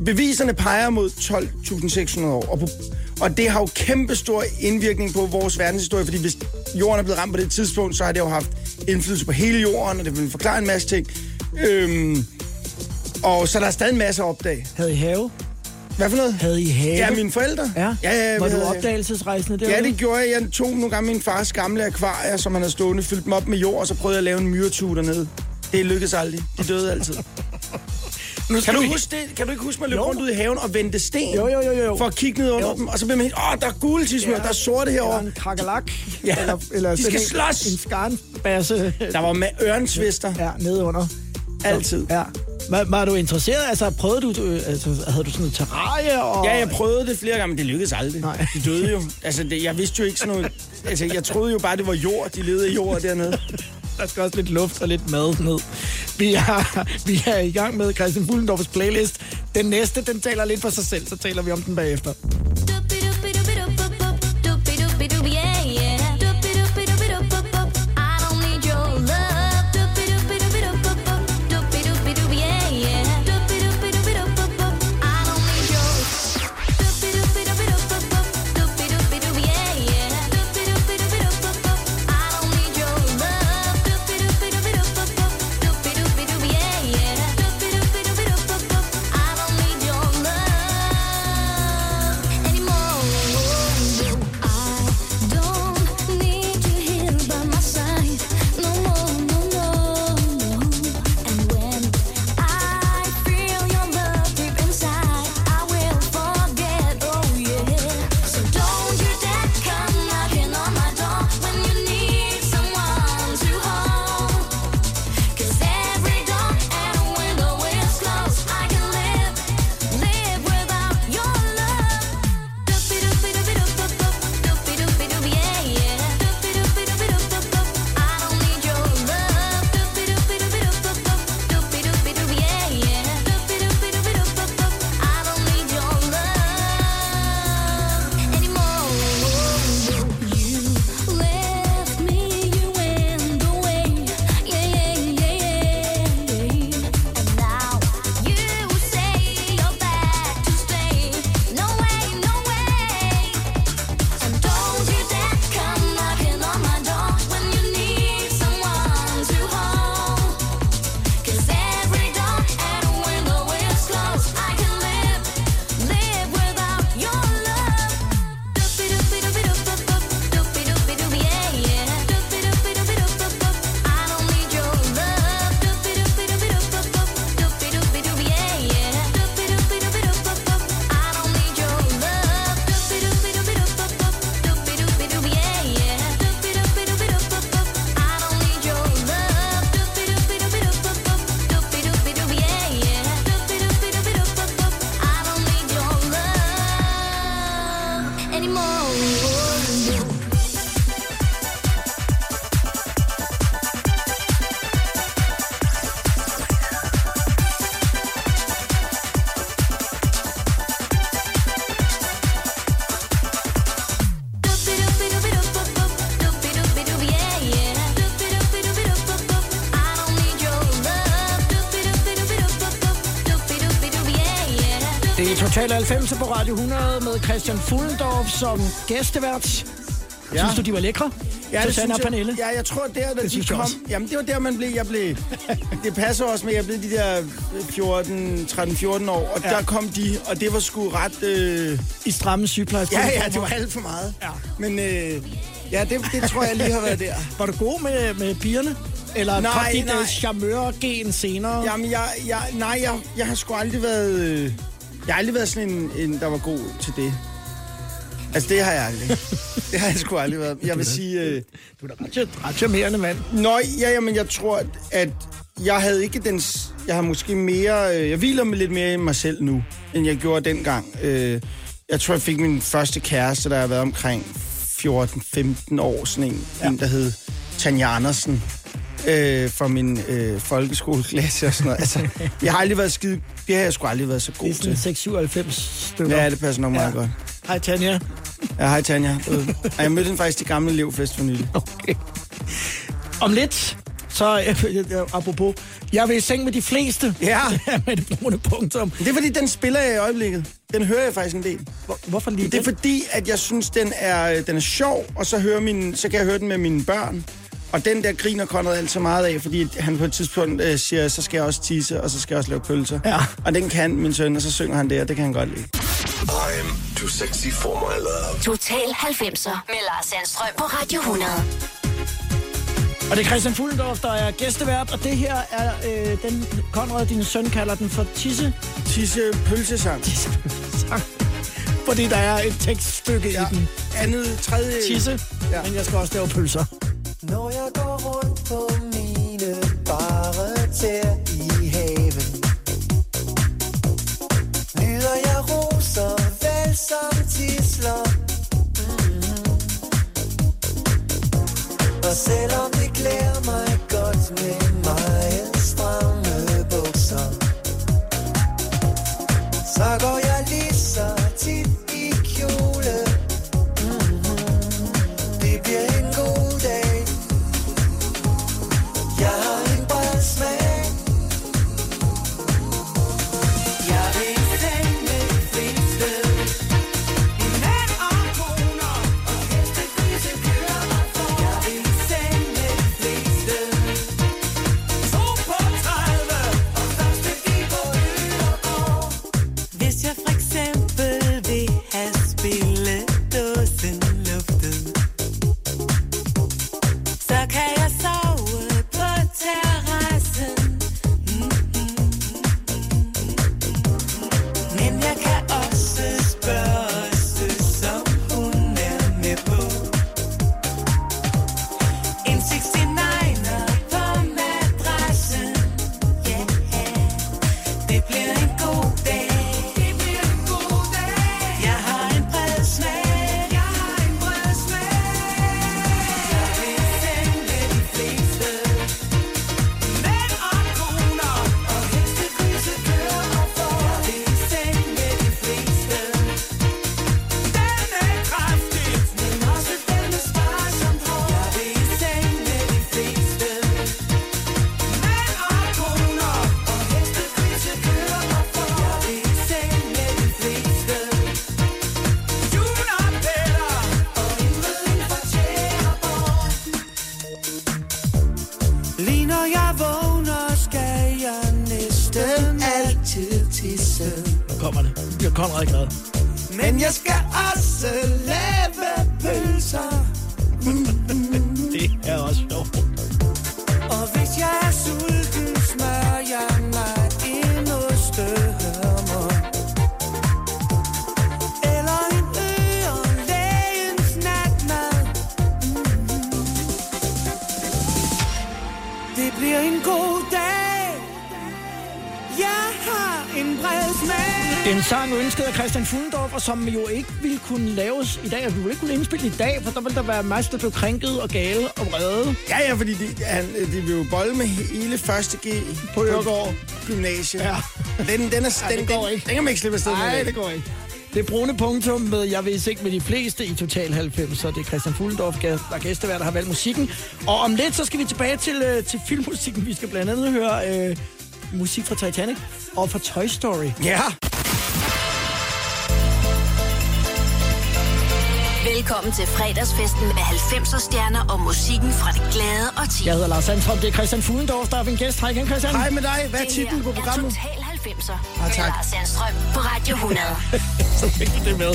Beviserne peger mod 12.600 år, og, på, og det har jo kæmpe stor indvirkning på vores verdenshistorie, fordi hvis jorden er blevet ramt på det tidspunkt, så har det jo haft indflydelse på hele jorden, og det vil forklare en masse ting. Øhm, og så der er stadig en masse at opdage. Havde I have? Hvad for noget? Havde I have? Ja, mine forældre. Ja? ja, ja Var du opdagelsesrejsende der? Ja, det gjorde jeg. Jeg tog nogle gange min fars gamle akvarier, som han havde stående, fyldte dem op med jord, og så prøvede jeg at lave en myretue dernede. Det lykkedes aldrig. De døde altid. Nu Kan du, huske det? kan du ikke huske, man løb rundt ud i haven og vendte sten? Jo, jo, jo, jo. For at kigge ned under Jo. dem, og så bliver man helt, åh, der er gule tismer, der er sorte Eller herovre. en kakalak. Ja, eller, eller de skal slås. En skarnbasse. Der var med ørensvister. Ja, nede under. Altid. Ja. Var, var du interesseret? Altså, prøvede du, øh, altså, havde du sådan et terrarie? Og... Ja, jeg prøvede det flere gange, men det lykkedes aldrig. Nej. De døde jo. Altså, det, jeg vidste jo ikke sådan noget... Altså, jeg troede jo bare, det var jord. De levede i jord dernede. Der skal også lidt luft og lidt mad ned. Vi er, vi er i gang med Christian Fuglendorfs playlist. Den næste, den taler lidt for sig selv, så taler vi om den bagefter. 90 på Radio 100 med Christian Fuglendorf som gæstevært. Ja. Synes du, de var lækre? Ja, det synes jeg, ja, jeg tror, der, da Det de kom... Jamen, det var der, man blev... Jeg blev det passer også med, at jeg blev de der 14, 13-14 år, og Ja. der kom de, og det var sgu ret... Øh... I stramme sygeplejerske. Ja, ja, det var alt for meget. Ja. Men øh, ja, det, det tror jeg lige har været der. Var du god med, med pigerne? Eller Nej, kom dit nej. øh, charmeur-gen senere? Jamen, jeg, jeg, nej, jeg, jeg har sgu aldrig været... Øh, jeg har aldrig været sådan en, en, der var god til det. Altså, det har jeg aldrig. det har jeg sgu aldrig været. Jeg vil sige... Øh, Du er da ret, ret charmerende mand. Nå, ja, jamen, jeg tror, at jeg havde ikke den... Jeg har måske mere... Øh, jeg hviler mig lidt mere i mig selv nu, end jeg gjorde dengang. Øh, jeg tror, jeg fik min første kæreste, der har været omkring 14-15 år. Sådan en, ja. en der hed Tanja Andersen øh, fra min øh, folkeskoleklasse og sådan noget. Altså, jeg har aldrig været skide... Det har jeg sgu aldrig været så god Det er til. sådan 6-97 stykker. Ja, det passer nok meget Ja. godt. Hej Tanja. Ja, hej Tanja. Og jeg mødte hende faktisk til gamle elevfest for nylig. Okay. Om lidt, så øh, øh, apropos, jeg vil i seng med de fleste. Ja. med det brune punktum. Det er fordi, den spiller jeg i øjeblikket. Den hører jeg faktisk en del. Hvor, hvorfor lige Det er fordi, at jeg synes, den er, den er sjov, og så, hører min, så kan jeg høre den med mine børn. Og den der griner Conrad alt så meget af, fordi han på et tidspunkt øh, siger, så skal jeg også tisse, og så skal jeg også lave pølser. Ja. Og den kan min søn, og så synger han det, og det kan han godt lide. I'm too sexy for my love. Total 90'er med Lars Sandstrøm på Radio 100. Og det er Christian Fuglendorf, der er gæstevært, og det her er øh, den, Konrad, din søn, kalder den for tisse. Tisse pølsesang. Sang. Fordi der er et tekststykke ja. i den. Andet, tredje... Tisse. Ja. men jeg skal også lave pølser. Når jeg går rundt på mine bare i haven Nyder jeg roser, vel som tisler mm-hmm. Og selvom det klæder mig godt med meget stramme bukser Så går jeg som jo ikke ville kunne laves i dag, vi ville ikke kunne indspille i dag, for der ville der være masser, der blev krænket og gale og vrede. Ja, ja, fordi de, han, de vil jo bolle med hele første G På Øregård. Gymnasie. Ja. Den, den, er, Ja, den, går den, ikke. Den kan man ikke slippe afsted med. Nej, det går ikke. Det er brune punktum med Jeg ved ikke med de fleste i Total 90, så det er Christian Fuglendorf, der er gæstevært, der har valgt musikken. Og om lidt, så skal vi tilbage til, øh, til filmmusikken. Vi skal blandt andet høre øh, musik fra Titanic og fra Toy Story. Ja. Velkommen til fredagsfesten med 90'er stjerner og musikken fra det glade og ti. Jeg hedder Lars Sandstrøm, det er Christian Fuglendorf, der er en gæst. Hej igen, Christian. Hej med dig. Hvad er titlen på programmet? Total 90'er Ah, med tak. Lars Sandstrøm på Radio 100. så fik det med.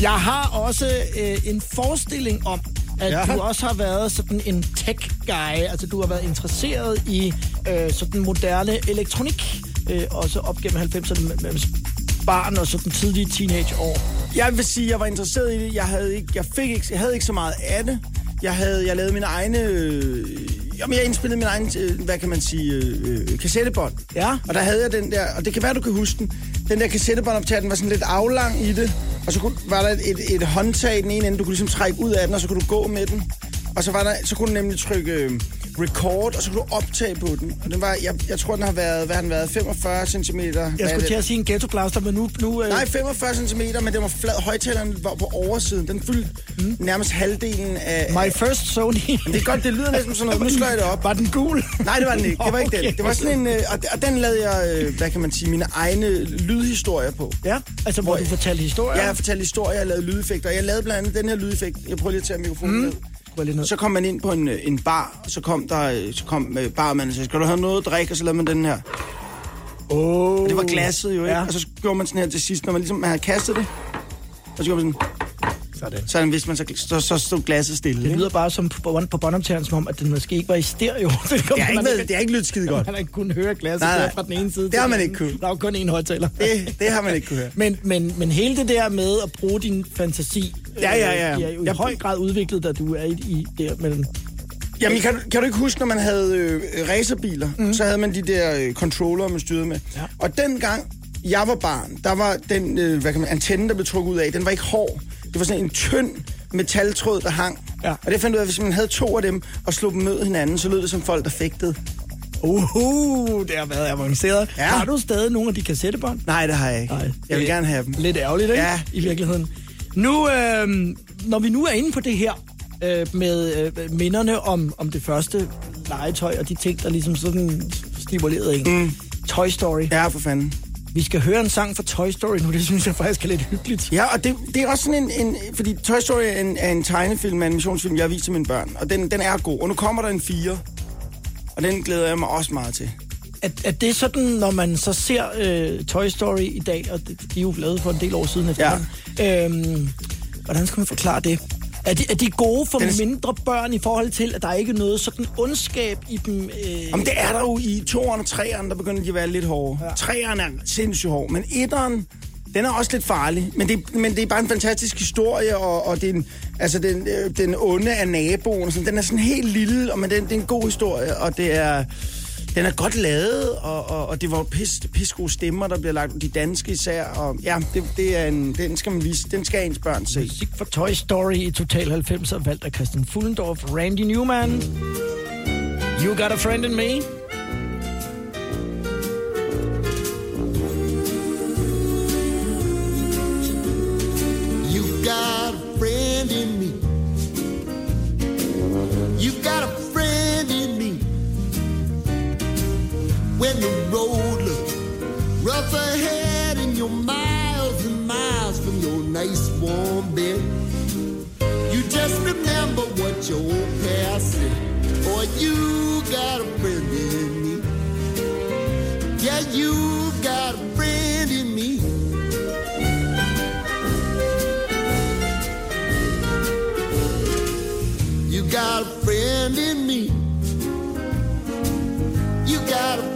Jeg har også øh, en forestilling om, at Ja. du også har været sådan en tech-guy. Altså, du har været interesseret i øh, sådan moderne elektronik, øh, også op gennem 90'erne med, med barn og sådan tidlige teenageår. Jeg vil sige, at jeg var interesseret i det. Jeg havde ikke, jeg fik ikke, jeg havde ikke så meget af det. Jeg havde, jeg lavede mine egne, øh, jamen jeg indspillede min egen, øh, hvad kan man sige, øh, øh, kassettebånd. Ja. Og der havde jeg den der, og det kan være, du kan huske den. Den der kassettebåndoptager, den var sådan lidt aflang i det. Og så kunne, var der et, et, et håndtag i den ene ende, du kunne ligesom trække ud af den, og så kunne du gå med den. Og så, var der, så kunne du nemlig trykke øh, record, og så kunne du optage på den. Og den var, jeg, jeg tror, den har været, hvad har den været, 45 cm. Jeg skulle til at sige en ghetto blaster, men nu... nu øh, Nej, 45 cm, men den var flad. Højtaleren var på oversiden. Den fyldte mm. nærmest halvdelen af... My first Sony. Det er godt, det lyder næsten som sådan noget. Nu slår jeg det op. Var den gul? Nej, det var den ikke. Det var ikke Okay, den. Det var sådan en... Øh, og, og den lavede jeg, øh, hvad kan man sige, mine egne lydhistorier på. Ja, altså hvor, Hvor- du fortalte historier. Jeg har fortalt historier, jeg lavede lydeffekter. Jeg lavede blandt andet den her lydeffekt. Jeg prøver lige at tage mikrofonen mm. ned. Gå lige ned. Så kom man ind på en, øh, en bar, og så kom der øh, så kom øh, barmanden og sagde, skal du have noget at drikke? Og så lavede man den her. Oh. Og det var glasset jo, ikke? Ja. Og så gjorde man sådan her til sidst, når man ligesom man havde kastet det. Og så gjorde man sådan, Sådan. så vidste man, så, så, så stod glasset stille. Det ikke? lyder bare som på, på båndoptageren, som om, at den måske ikke var i stereo. det, Det har ikke, været, det har ikke lyttet skide godt. Man har ikke kunnet høre glasset Nej, nej. fra den ene side. Det har man ikke kunnet. Der er jo kun én højtaler. Det, det har man ikke kunne høre. Men, men, men hele det der med at bruge din fantasi, Ja, ja, ja. øh, er jo i Jeg- høj grad udviklet, da du er i, i der mellem... Jamen, kan, du- kan du ikke huske, når man havde øh, racerbiler, mm. så havde man de der øh, controller, man styrede med. Ja. Og dengang jeg var barn, der var den øh, hvad kan man, antenne, der blev trukket ud af, den var ikke hård. Det var sådan en tynd metaltråd, der hang. Ja. Og det fandt ud af, at hvis man havde to af dem og slog dem mod hinanden, så lød det som folk, der fægtede. Uhu, det har været avanceret. Ja. Har du stadig nogle af de kassettebånd? Nej, det har jeg ikke. Nej. Jeg vil gerne have dem. Lidt ærgerligt, ikke? Ja. I virkeligheden. Nu, øh, når vi nu er inde på det her øh, med øh, minderne om, om det første legetøj og de ting, der ligesom sådan stimulerede en. Mm. Toy Story. Ja, for fanden. Vi skal høre en sang fra Toy Story nu. Det synes jeg faktisk er lidt hyggeligt. Ja, og det, det er også sådan en, en... Fordi Toy Story er en, er en tegnefilm, en animationsfilm, jeg har vist til mine børn. Og den, den er god. Og nu kommer der en fire. Og den glæder jeg mig også meget til. Er, er det sådan, når man så ser øh, Toy Story i dag, og det, de er jo lavet for en del år siden efterhånden, ja. øhm, hvordan skal man forklare det? Er de, er de gode for Den er- mindre børn i forhold til, at der ikke er noget sådan ondskab i dem? Øh, Jamen, det er der jo i toeren og treeren, der begynder de at være lidt hårde. Ja. Treeren er sindssygt hård, men etteren, den er også lidt farlig. Men det, men det er bare en fantastisk historie, og, og det er en, altså den, øh, den onde af naboen. Sådan, den er sådan helt lille, og men den, det er en god historie, og det er... Den er godt lavet, og, og, og det var pis, pis gode stemmer, der bliver lagt, de danske især. Og ja, det, det er en, den skal man vise, den skal ens børn se. Musik for Toy Story i Total 90'er, valgt af Christian Fullendorf, Randy Newman. You Got a Friend in Me. When the road looks rough ahead and you're miles and miles from your nice warm bed, you just remember what your old past said. Boy, you got a friend in me. Yeah, you got a friend in me. You got a friend in me. You got a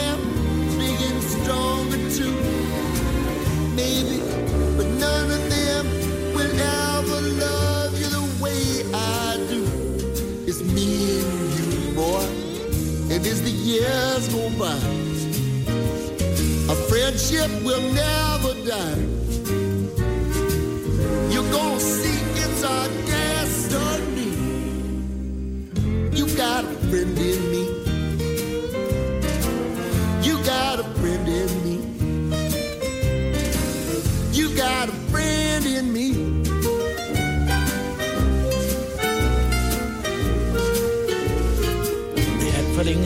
friendship will never die.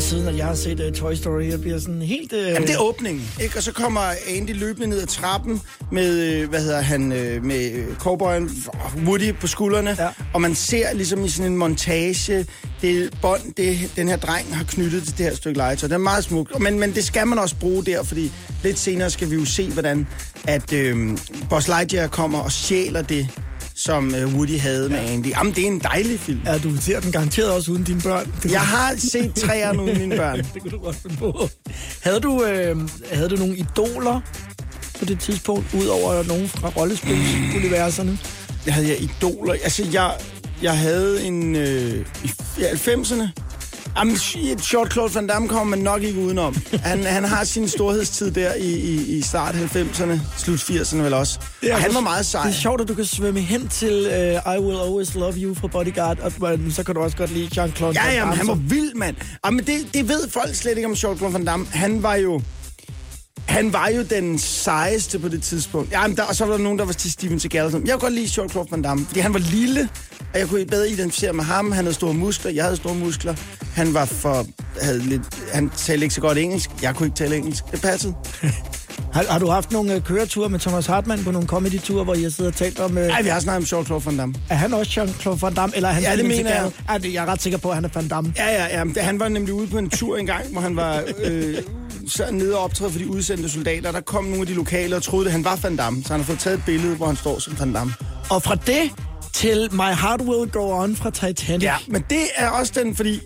Siden, at jeg har set uh, Toy Story. Jeg bliver sådan helt... Uh... Jamen, det er åbningen, ikke? Og så kommer Andy løbende ned ad trappen med, øh, hvad hedder han, øh, med øh, cowboyen Woody på skuldrene. Ja. Og man ser ligesom i sådan en montage, det bånd, det, den her dreng har knyttet til det her stykke legetøj. Det er meget smukt. Men, men det skal man også bruge der, fordi lidt senere skal vi jo se, hvordan at øh, Buzz Lightyear kommer og stjæler det, som øh, Woody havde med Andy. Jamen, det er en dejlig film. Ja, du ser den garanteret også uden dine børn. Det Jeg har set træerne uden mine børn. det kunne du godt finde på. Havde du, øh, havde du nogle idoler på det tidspunkt, udover nogen fra rollespilsuniverserne? Jeg havde jeg idoler. Altså, jeg, jeg havde en... Øh, I ja, 90'erne. Jamen, Short Claude Van Damme kommer man nok ikke udenom. Han, han har sin storhedstid der i, i, i start 90'erne, slut 80'erne vel også. Og han var meget sej. Det er sjovt, at du kan svømme hen til uh, I Will Always Love You fra Bodyguard, og uh, så kan du også godt lide Jean-Claude Ja, ja, Damme, men han var vild, mand. Jamen, det, det ved folk slet ikke om Short Claude Van Damme. Han var jo... Han var jo den sejeste på det tidspunkt. Ja, men der, og så var der nogen, der var til Steven Seagal. Jeg kunne godt lide Short Claude Van Damme, fordi han var lille, og jeg kunne bedre identificere med ham. Han havde store muskler, jeg havde store muskler. Han var for... Havde lidt, han talte ikke så godt engelsk. Jeg kunne ikke tale engelsk. Det passede. Har, har du haft nogle uh, køreture med Thomas Hartmann på nogle comedy-ture, hvor I har siddet og talt om... Uh, Nej, vi har snakket om Short Claude Van Damme. er han også Jean-Claude Van Damme, eller er han Ja, det mener? Ja, det, jeg er ret sikker på, at han er Van Damme. Ja, ja, ja. Han var nemlig ude på en tur en gang, hvor han var øh, så nede og optræde for de udsendte soldater. Der kom nogle af de lokale og troede, at han var Van Damme. Så han har fået taget et billede, hvor han står som Van Damme. Og fra det til My Heart Will Go On fra Titanic. Ja, men det er også den, fordi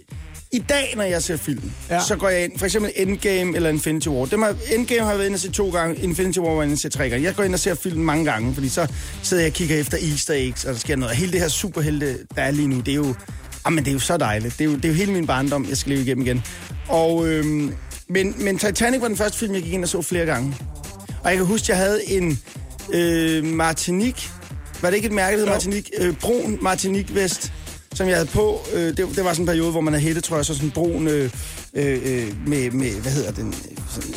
i dag, når jeg ser film, Ja. så går jeg ind, for eksempel Endgame eller Infinity War. Dem har, Endgame har jeg været inde og se to gange, Infinity War var jeg inde og se tre gange. Jeg går ind og ser film mange gange, fordi så sidder jeg og kigger efter easter eggs, og der sker noget. Og hele det her superhelte, der er lige nu, det er jo, jamen, det er jo så dejligt. Det er jo, det er jo hele min barndom, jeg skal leve igennem igen. Og, øhm, men, men Titanic var den første film, jeg gik ind og så flere gange. Og jeg kan huske, jeg havde en øh, Martinique, var det ikke et mærke, der hed Martinique? Øh, brun Martinique-vest, som jeg havde på. Øh, det, det var sådan en periode, hvor man havde hættetrøjer, så sådan en brun øh, øh, øh, med, med, hvad hedder den, sådan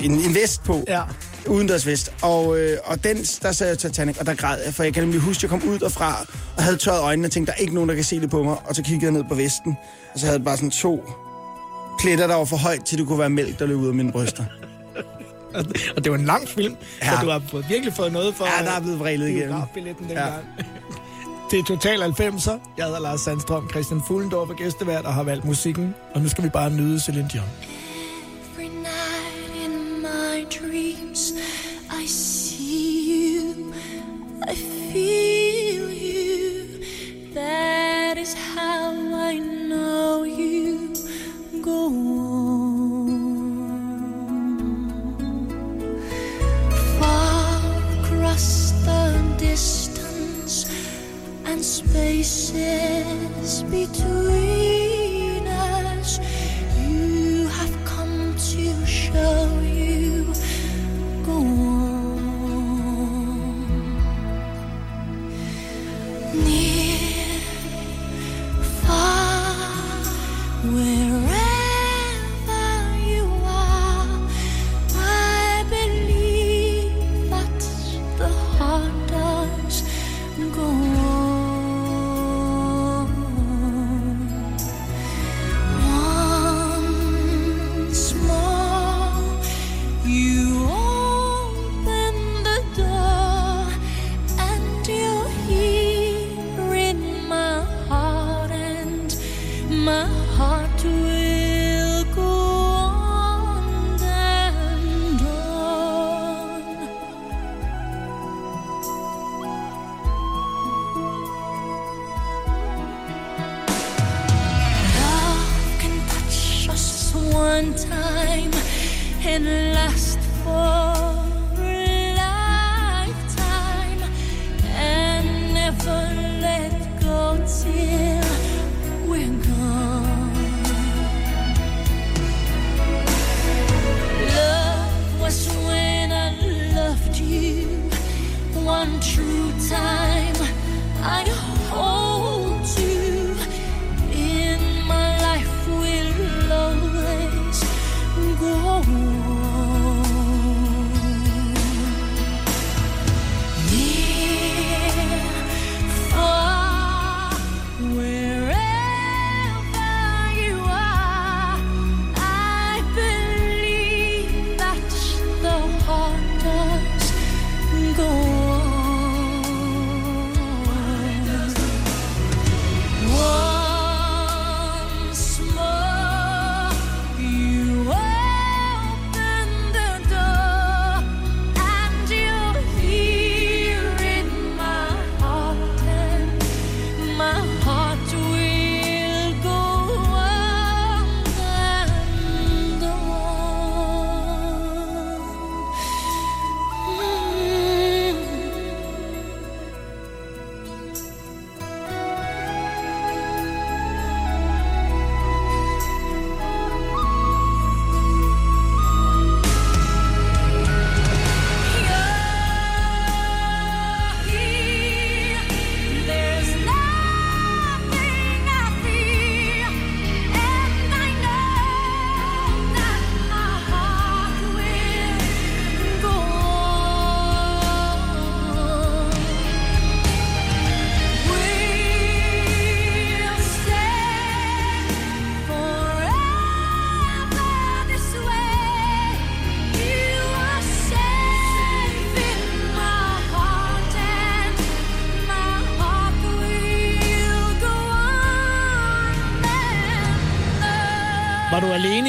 en, en, en vest på. Ja. Udendørs vest. Og, øh, og den, der sad jeg Titanic, og der græd jeg, for jeg kan nemlig huske, at jeg kom ud derfra og havde tørret øjnene og tænkte, der er ikke nogen, der kan se det på mig. Og så kiggede jeg ned på vesten, og så havde jeg bare sådan to pletter, der var for højt, til det kunne være mælk, der løb ud af mine bryster. Og det var en lang film, ja. så du har fået, virkelig fået noget for... Ja, der er blevet vrælet igennem. biografbilletten Ja. Det er Total 90'er. Jeg hedder Lars Sandstrøm, Christian Fuglendorf er gæstevært og har valgt musikken. Og nu skal vi bare nyde Celine Dion. Every night in my dreams, I see you, I feel you. That is how I know you go on. Far across the distance and spaces between us. You have come to show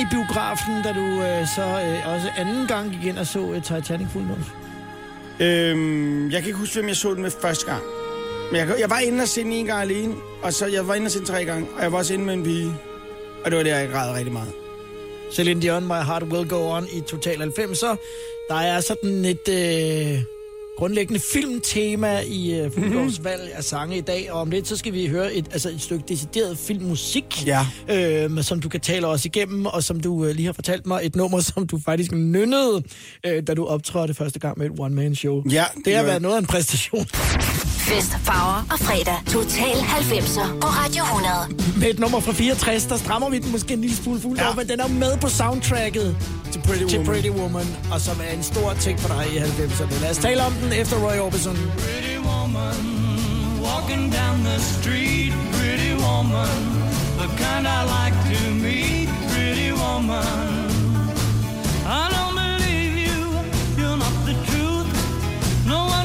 i biografen, da du øh, så øh, også anden gang gik ind og så øh, Titanic fuldnås? Øhm, jeg kan ikke huske, hvem jeg så den med første gang. Men jeg, jeg var inde og se den en gang alene, og så jeg var inde og se den tre gange, og jeg var også inde med en pige. Og det var der, jeg græd rigtig meget. Celine Dion, My Heart Will Go On i Total 90'er. Der er sådan et øh, grundlæggende filmtema i øh, Fuldgårds valg af sange i dag, og om lidt så skal vi høre et, altså et stykke decideret filmmusik, Ja. øh, som du kan tale os igennem, og som du øh, lige har fortalt mig, et nummer, som du faktisk nynnede, øh, da du optrådte første gang med et one-man-show. Ja, det har var- været noget af en præstation. Fest, farver og fredag. Total 90'er på Radio 100. Med et nummer fra 64, der strammer vi den måske en lille smule fuldt ja. Op, men den er med på soundtracket Til Pretty til Woman. Pretty Woman, og som er en stor ting for dig i 90'erne. Lad os tale om den efter Roy Orbison. Pretty woman, walking down the street, pretty woman, the kind I like to meet, pretty woman. I don't believe you, you're not the truth. No one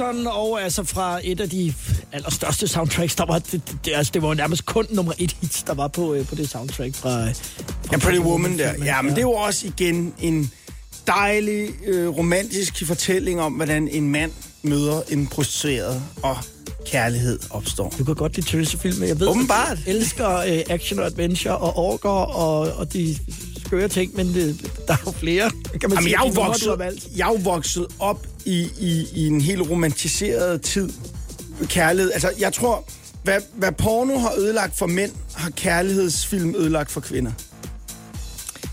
Orbison, og altså fra et af de allerstørste soundtracks, der var, det, det, altså, det var nærmest kun nummer et hit, der var på, øh, på det soundtrack fra, fra Ja, Pretty Woman der. Ja, men det er jo også igen en dejlig, øh, romantisk fortælling om, hvordan en mand møder en prostitueret, og kærlighed opstår. Du kan godt lide tøsefilm, jeg ved, Åbenbart. at elsker øh, action og adventure og orker og, og de skøre ting, men øh, der er jo flere, kan man Jamen, sige, jeg, er jo vokset, jeg er jo vokset op i, i, i en helt romantiseret tid. Kærlighed. Altså, jeg tror, hvad, hvad porno har ødelagt for mænd, har kærlighedsfilm ødelagt for kvinder.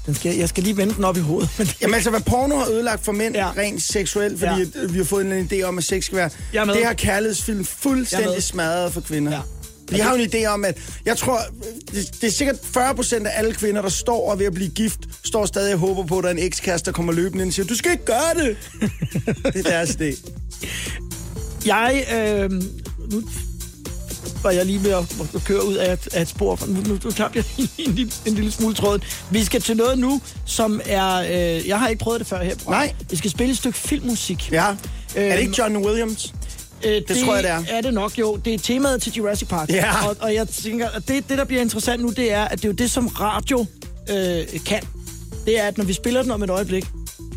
Den skal, jeg skal lige vende den op i hovedet. Men Jamen altså, hvad porno har ødelagt for mænd Ja. rent seksuelt, fordi Ja. ja. vi har fået en idé om, at sex skal være... Det har kærlighedsfilm fuldstændig smadret for kvinder. Ja. De har jo en idé om, at jeg tror, det, det er sikkert 40 procent af alle kvinder, der står og er ved at blive gift, står stadig og håber på, at der er en ekskæreste, der kommer løbende ind og siger, du skal ikke gøre det. det er deres idé. Jeg, øh, nu var jeg lige ved at, at køre ud af et, af et spor. Nu, nu, nu tabte jeg en, lille- en lille smule tråden. Vi skal til noget nu, som er... Øh, jeg har ikke prøvet det før her. Nej. Vi skal spille et stykke filmmusik. Ja. Øhm, er det ikke John Williams? Øh, det, tror jeg, det er. er det nok, jo. Det er temaet til Jurassic Park. Ja. Og, og jeg tænker, at det, det, der bliver interessant nu, det er, at det er jo det, som radio øh, kan. Det er, at når vi spiller den om et øjeblik,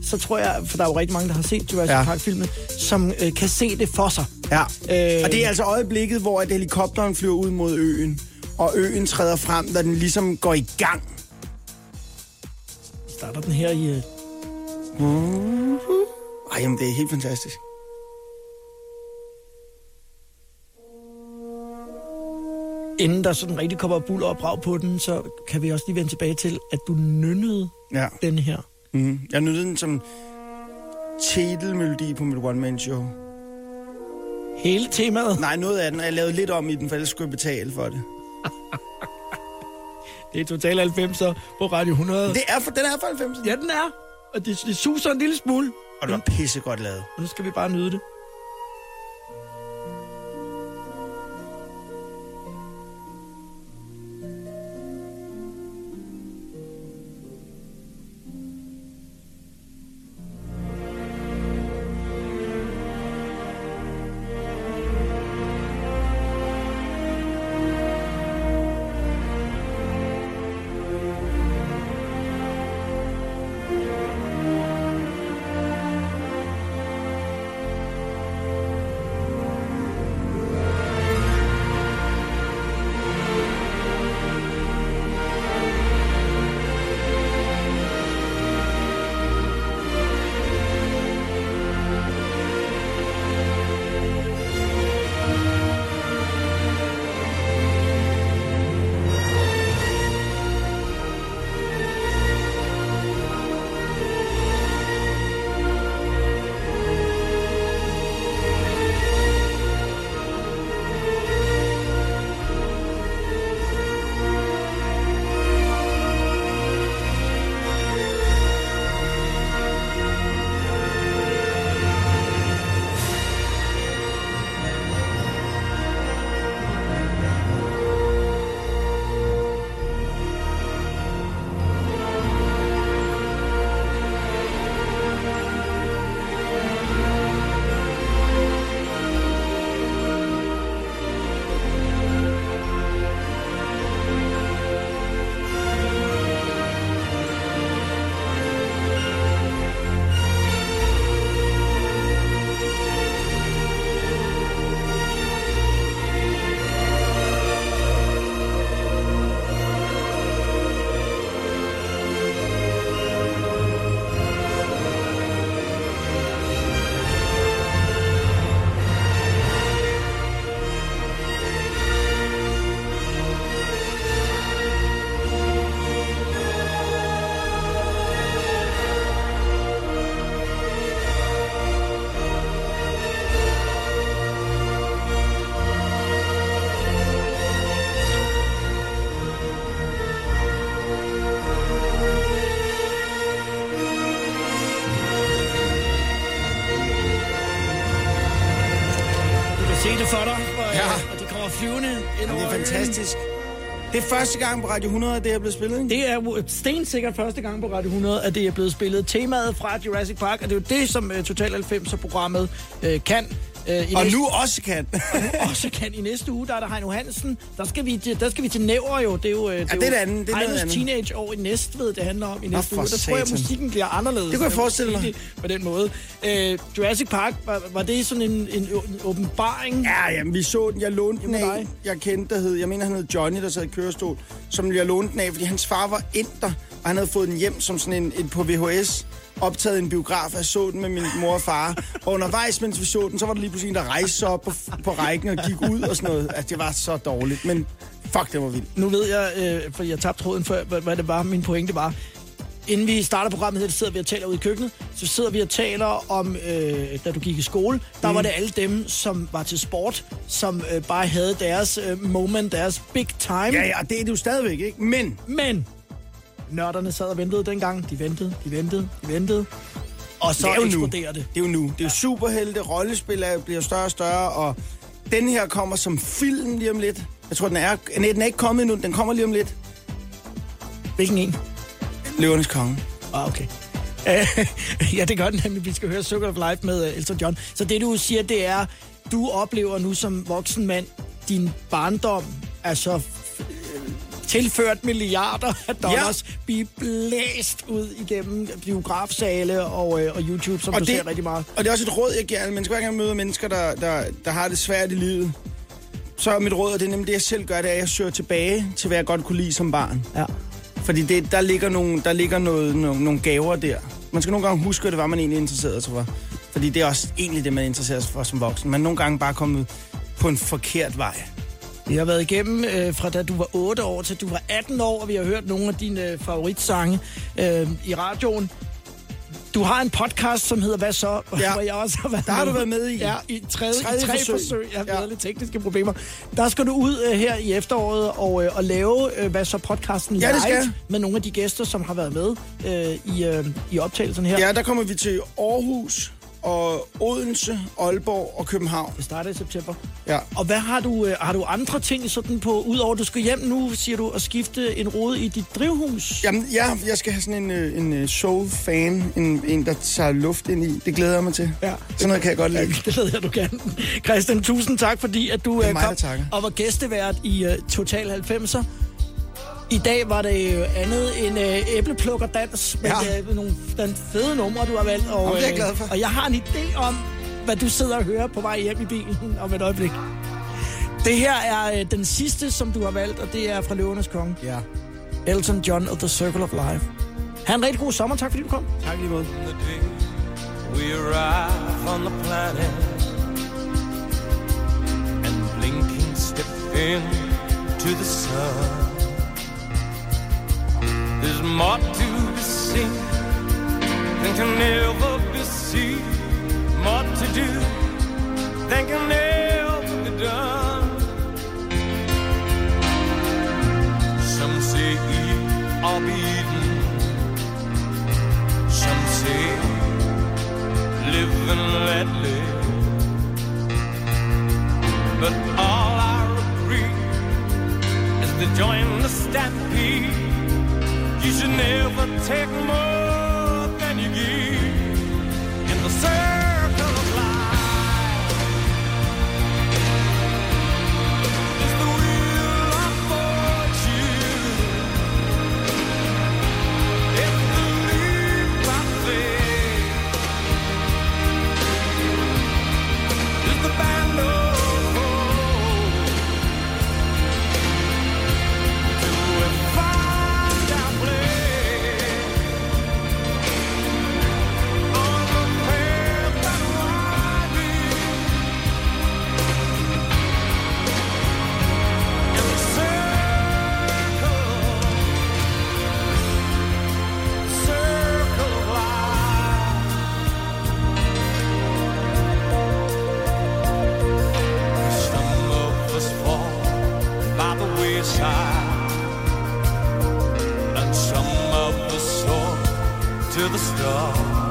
så tror jeg, for der er jo rigtig mange, der har set Jurassic Ja. Park-filmen, som øh, kan se det for sig. Ja. Øh, Og det er altså øjeblikket, hvor at helikopteren flyver ud mod øen, og øen træder frem, da den ligesom går i gang. Starter den her i... Øh, Ej, jamen, det er helt fantastisk. Inden der sådan rigtig kommer buller og brag på den, så kan vi også lige vende tilbage til, at du nynnede Ja. den her. Mm. Jeg nødte den som titelmelodi på mit one-man-show. Hele temaet? Nej, noget af den, og jeg lavede lidt om i den, for ellers skulle jeg betale for det. Det er Total 90'er på Radio 100. Det er for, den er for 90. Ja, den er. Og det, det suser en lille smule. Og det var pissegodt lavet. Nu skal vi bare nyde det. Flyvende ind det er fantastisk. Det er første gang på Radio 100, at det er blevet spillet, ikke? Det er stensikkert første gang på Radio 100, at det er blevet spillet. Temaet fra Jurassic Park, og det er jo det, som uh, Total 90'er-programmet uh, kan. Uh, i Og næste, nu også kan. også kan i næste uge, der er der Heino Hansen. Der skal vi til, der skal vi til Nævre jo. Det er jo, det det er det andet, det er Heinos andet. teenageår i Næstved, det handler om i næste for uge. Der tror jeg, satan. musikken bliver anderledes. Det kunne jeg forestille mig. På den måde. Uh, Jurassic Park, var, var det sådan en, en, en åbenbaring? Ja, jamen, vi så den. Jeg lånte den af. Jeg kendte, der hed, jeg mener, han hed Johnny, der sad i kørestol, som jeg lånte den af, fordi hans far var inder, og han havde fået den hjem som sådan en, en på VHS optaget en biograf. Jeg så den med min mor og far. Og undervejs, mens vi så den, så var der lige pludselig en, der rejste sig op på, på rækken og gik ud og sådan noget. Altså, det var så dårligt. Men fuck, det var vildt. Nu ved jeg, øh, for jeg tabte tråden før, hvad, hvad det var, min pointe var. Inden vi starter programmet her, så sidder vi og taler ude i køkkenet. Så sidder vi og taler om, øh, da du gik i skole, der mm. var det alle dem, som var til sport, som øh, bare havde deres øh, moment, deres big time. Ja, ja, og det er det jo stadigvæk, ikke? Men Men nørderne sad og ventede dengang. De ventede, de ventede, de ventede. Og så det er jo nu. eksploderer det. Det er jo nu. Det er jo superhelte, rollespil er, bliver større og større, og den her kommer som film lige om lidt. Jeg tror, den er, nej, den er ikke kommet endnu. Den kommer lige om lidt. Hvilken en? Løvernes konge. Ah, okay. Ja, det gør den nemlig. Vi skal høre Sugar of Life med uh, Elton John. Så det, du siger, det er, du oplever nu som voksen mand, din barndom er så tilført milliarder af dollars, ja. blive blæst ud igennem biografsale og, øh, og YouTube, som og du det, ser rigtig meget. Og det er også et råd, jeg giver alle mennesker. Hver gang jeg møder mennesker, der, der, der har det svært i livet, så er mit råd, og det er nemlig det, jeg selv gør, det er, at jeg søger tilbage til, hvad jeg godt kunne lide som barn. Ja. Fordi det, der ligger, nogle, der ligger noget, nogle, nogle gaver der. Man skal nogle gange huske, at det var, man egentlig interesserede sig for. Fordi det er også egentlig det, man interesserer sig for som voksen. Man nogle gange bare kommet på en forkert vej. Vi har været igennem øh, fra da du var 8 år til du var 18 år, og vi har hørt nogle af dine øh, favoritsange øh, i radioen. Du har en podcast, som hedder Hvad så? Ja. Hvor jeg også har været Der har du været med i. Ja, i tredje, Tredje i tre forsøg. forsøg. Jeg har Ja. lidt tekniske problemer. Der skal du ud øh, her i efteråret og, øh, og lave øh, Hvad så podcasten Ja, live det skal jeg. med nogle af de gæster, som har været med øh, i, øh, i optagelsen her. Ja, der kommer vi til Aarhus og Odense, Aalborg og København. Det starter i september. Ja. Og hvad har du, øh, har du andre ting sådan på, udover at du skal hjem nu, siger du, at skifte en rode i dit drivhus? Jamen, ja, jeg skal have sådan en, øh, en øh, soul-fan, en, en, der tager luft ind i. Det glæder jeg mig til. Ja. Sådan noget kan jeg godt lide. Det ved jeg, du kan. Christian, tusind tak, fordi at du er øh, mig, kom og var gæstevært i uh, Total 90'er. I dag var det jo andet end uh, æbleplukkerdans, men Ja. uh, nogle den fede numre, du har valgt. Og, Jamen, det er jeg øh, glad for. Og jeg har en idé om, hvad du sidder og hører på vej hjem i bilen om et øjeblik. Det her er uh, den sidste, som du har valgt, og det er fra Løvernes Konge. Ja. Elton John og The Circle of Life. Ha' en rigtig god sommer. Tak fordi du kom. Tak lige måde. we arrive on the planet and blinking step into the sun. There's more to be seen than can ever be seen, more to do than can ever be done. Some say eat or be eaten. Some say live and let live. But all I agree is to join the stampede. You should never take more the and some of us soar to the stars,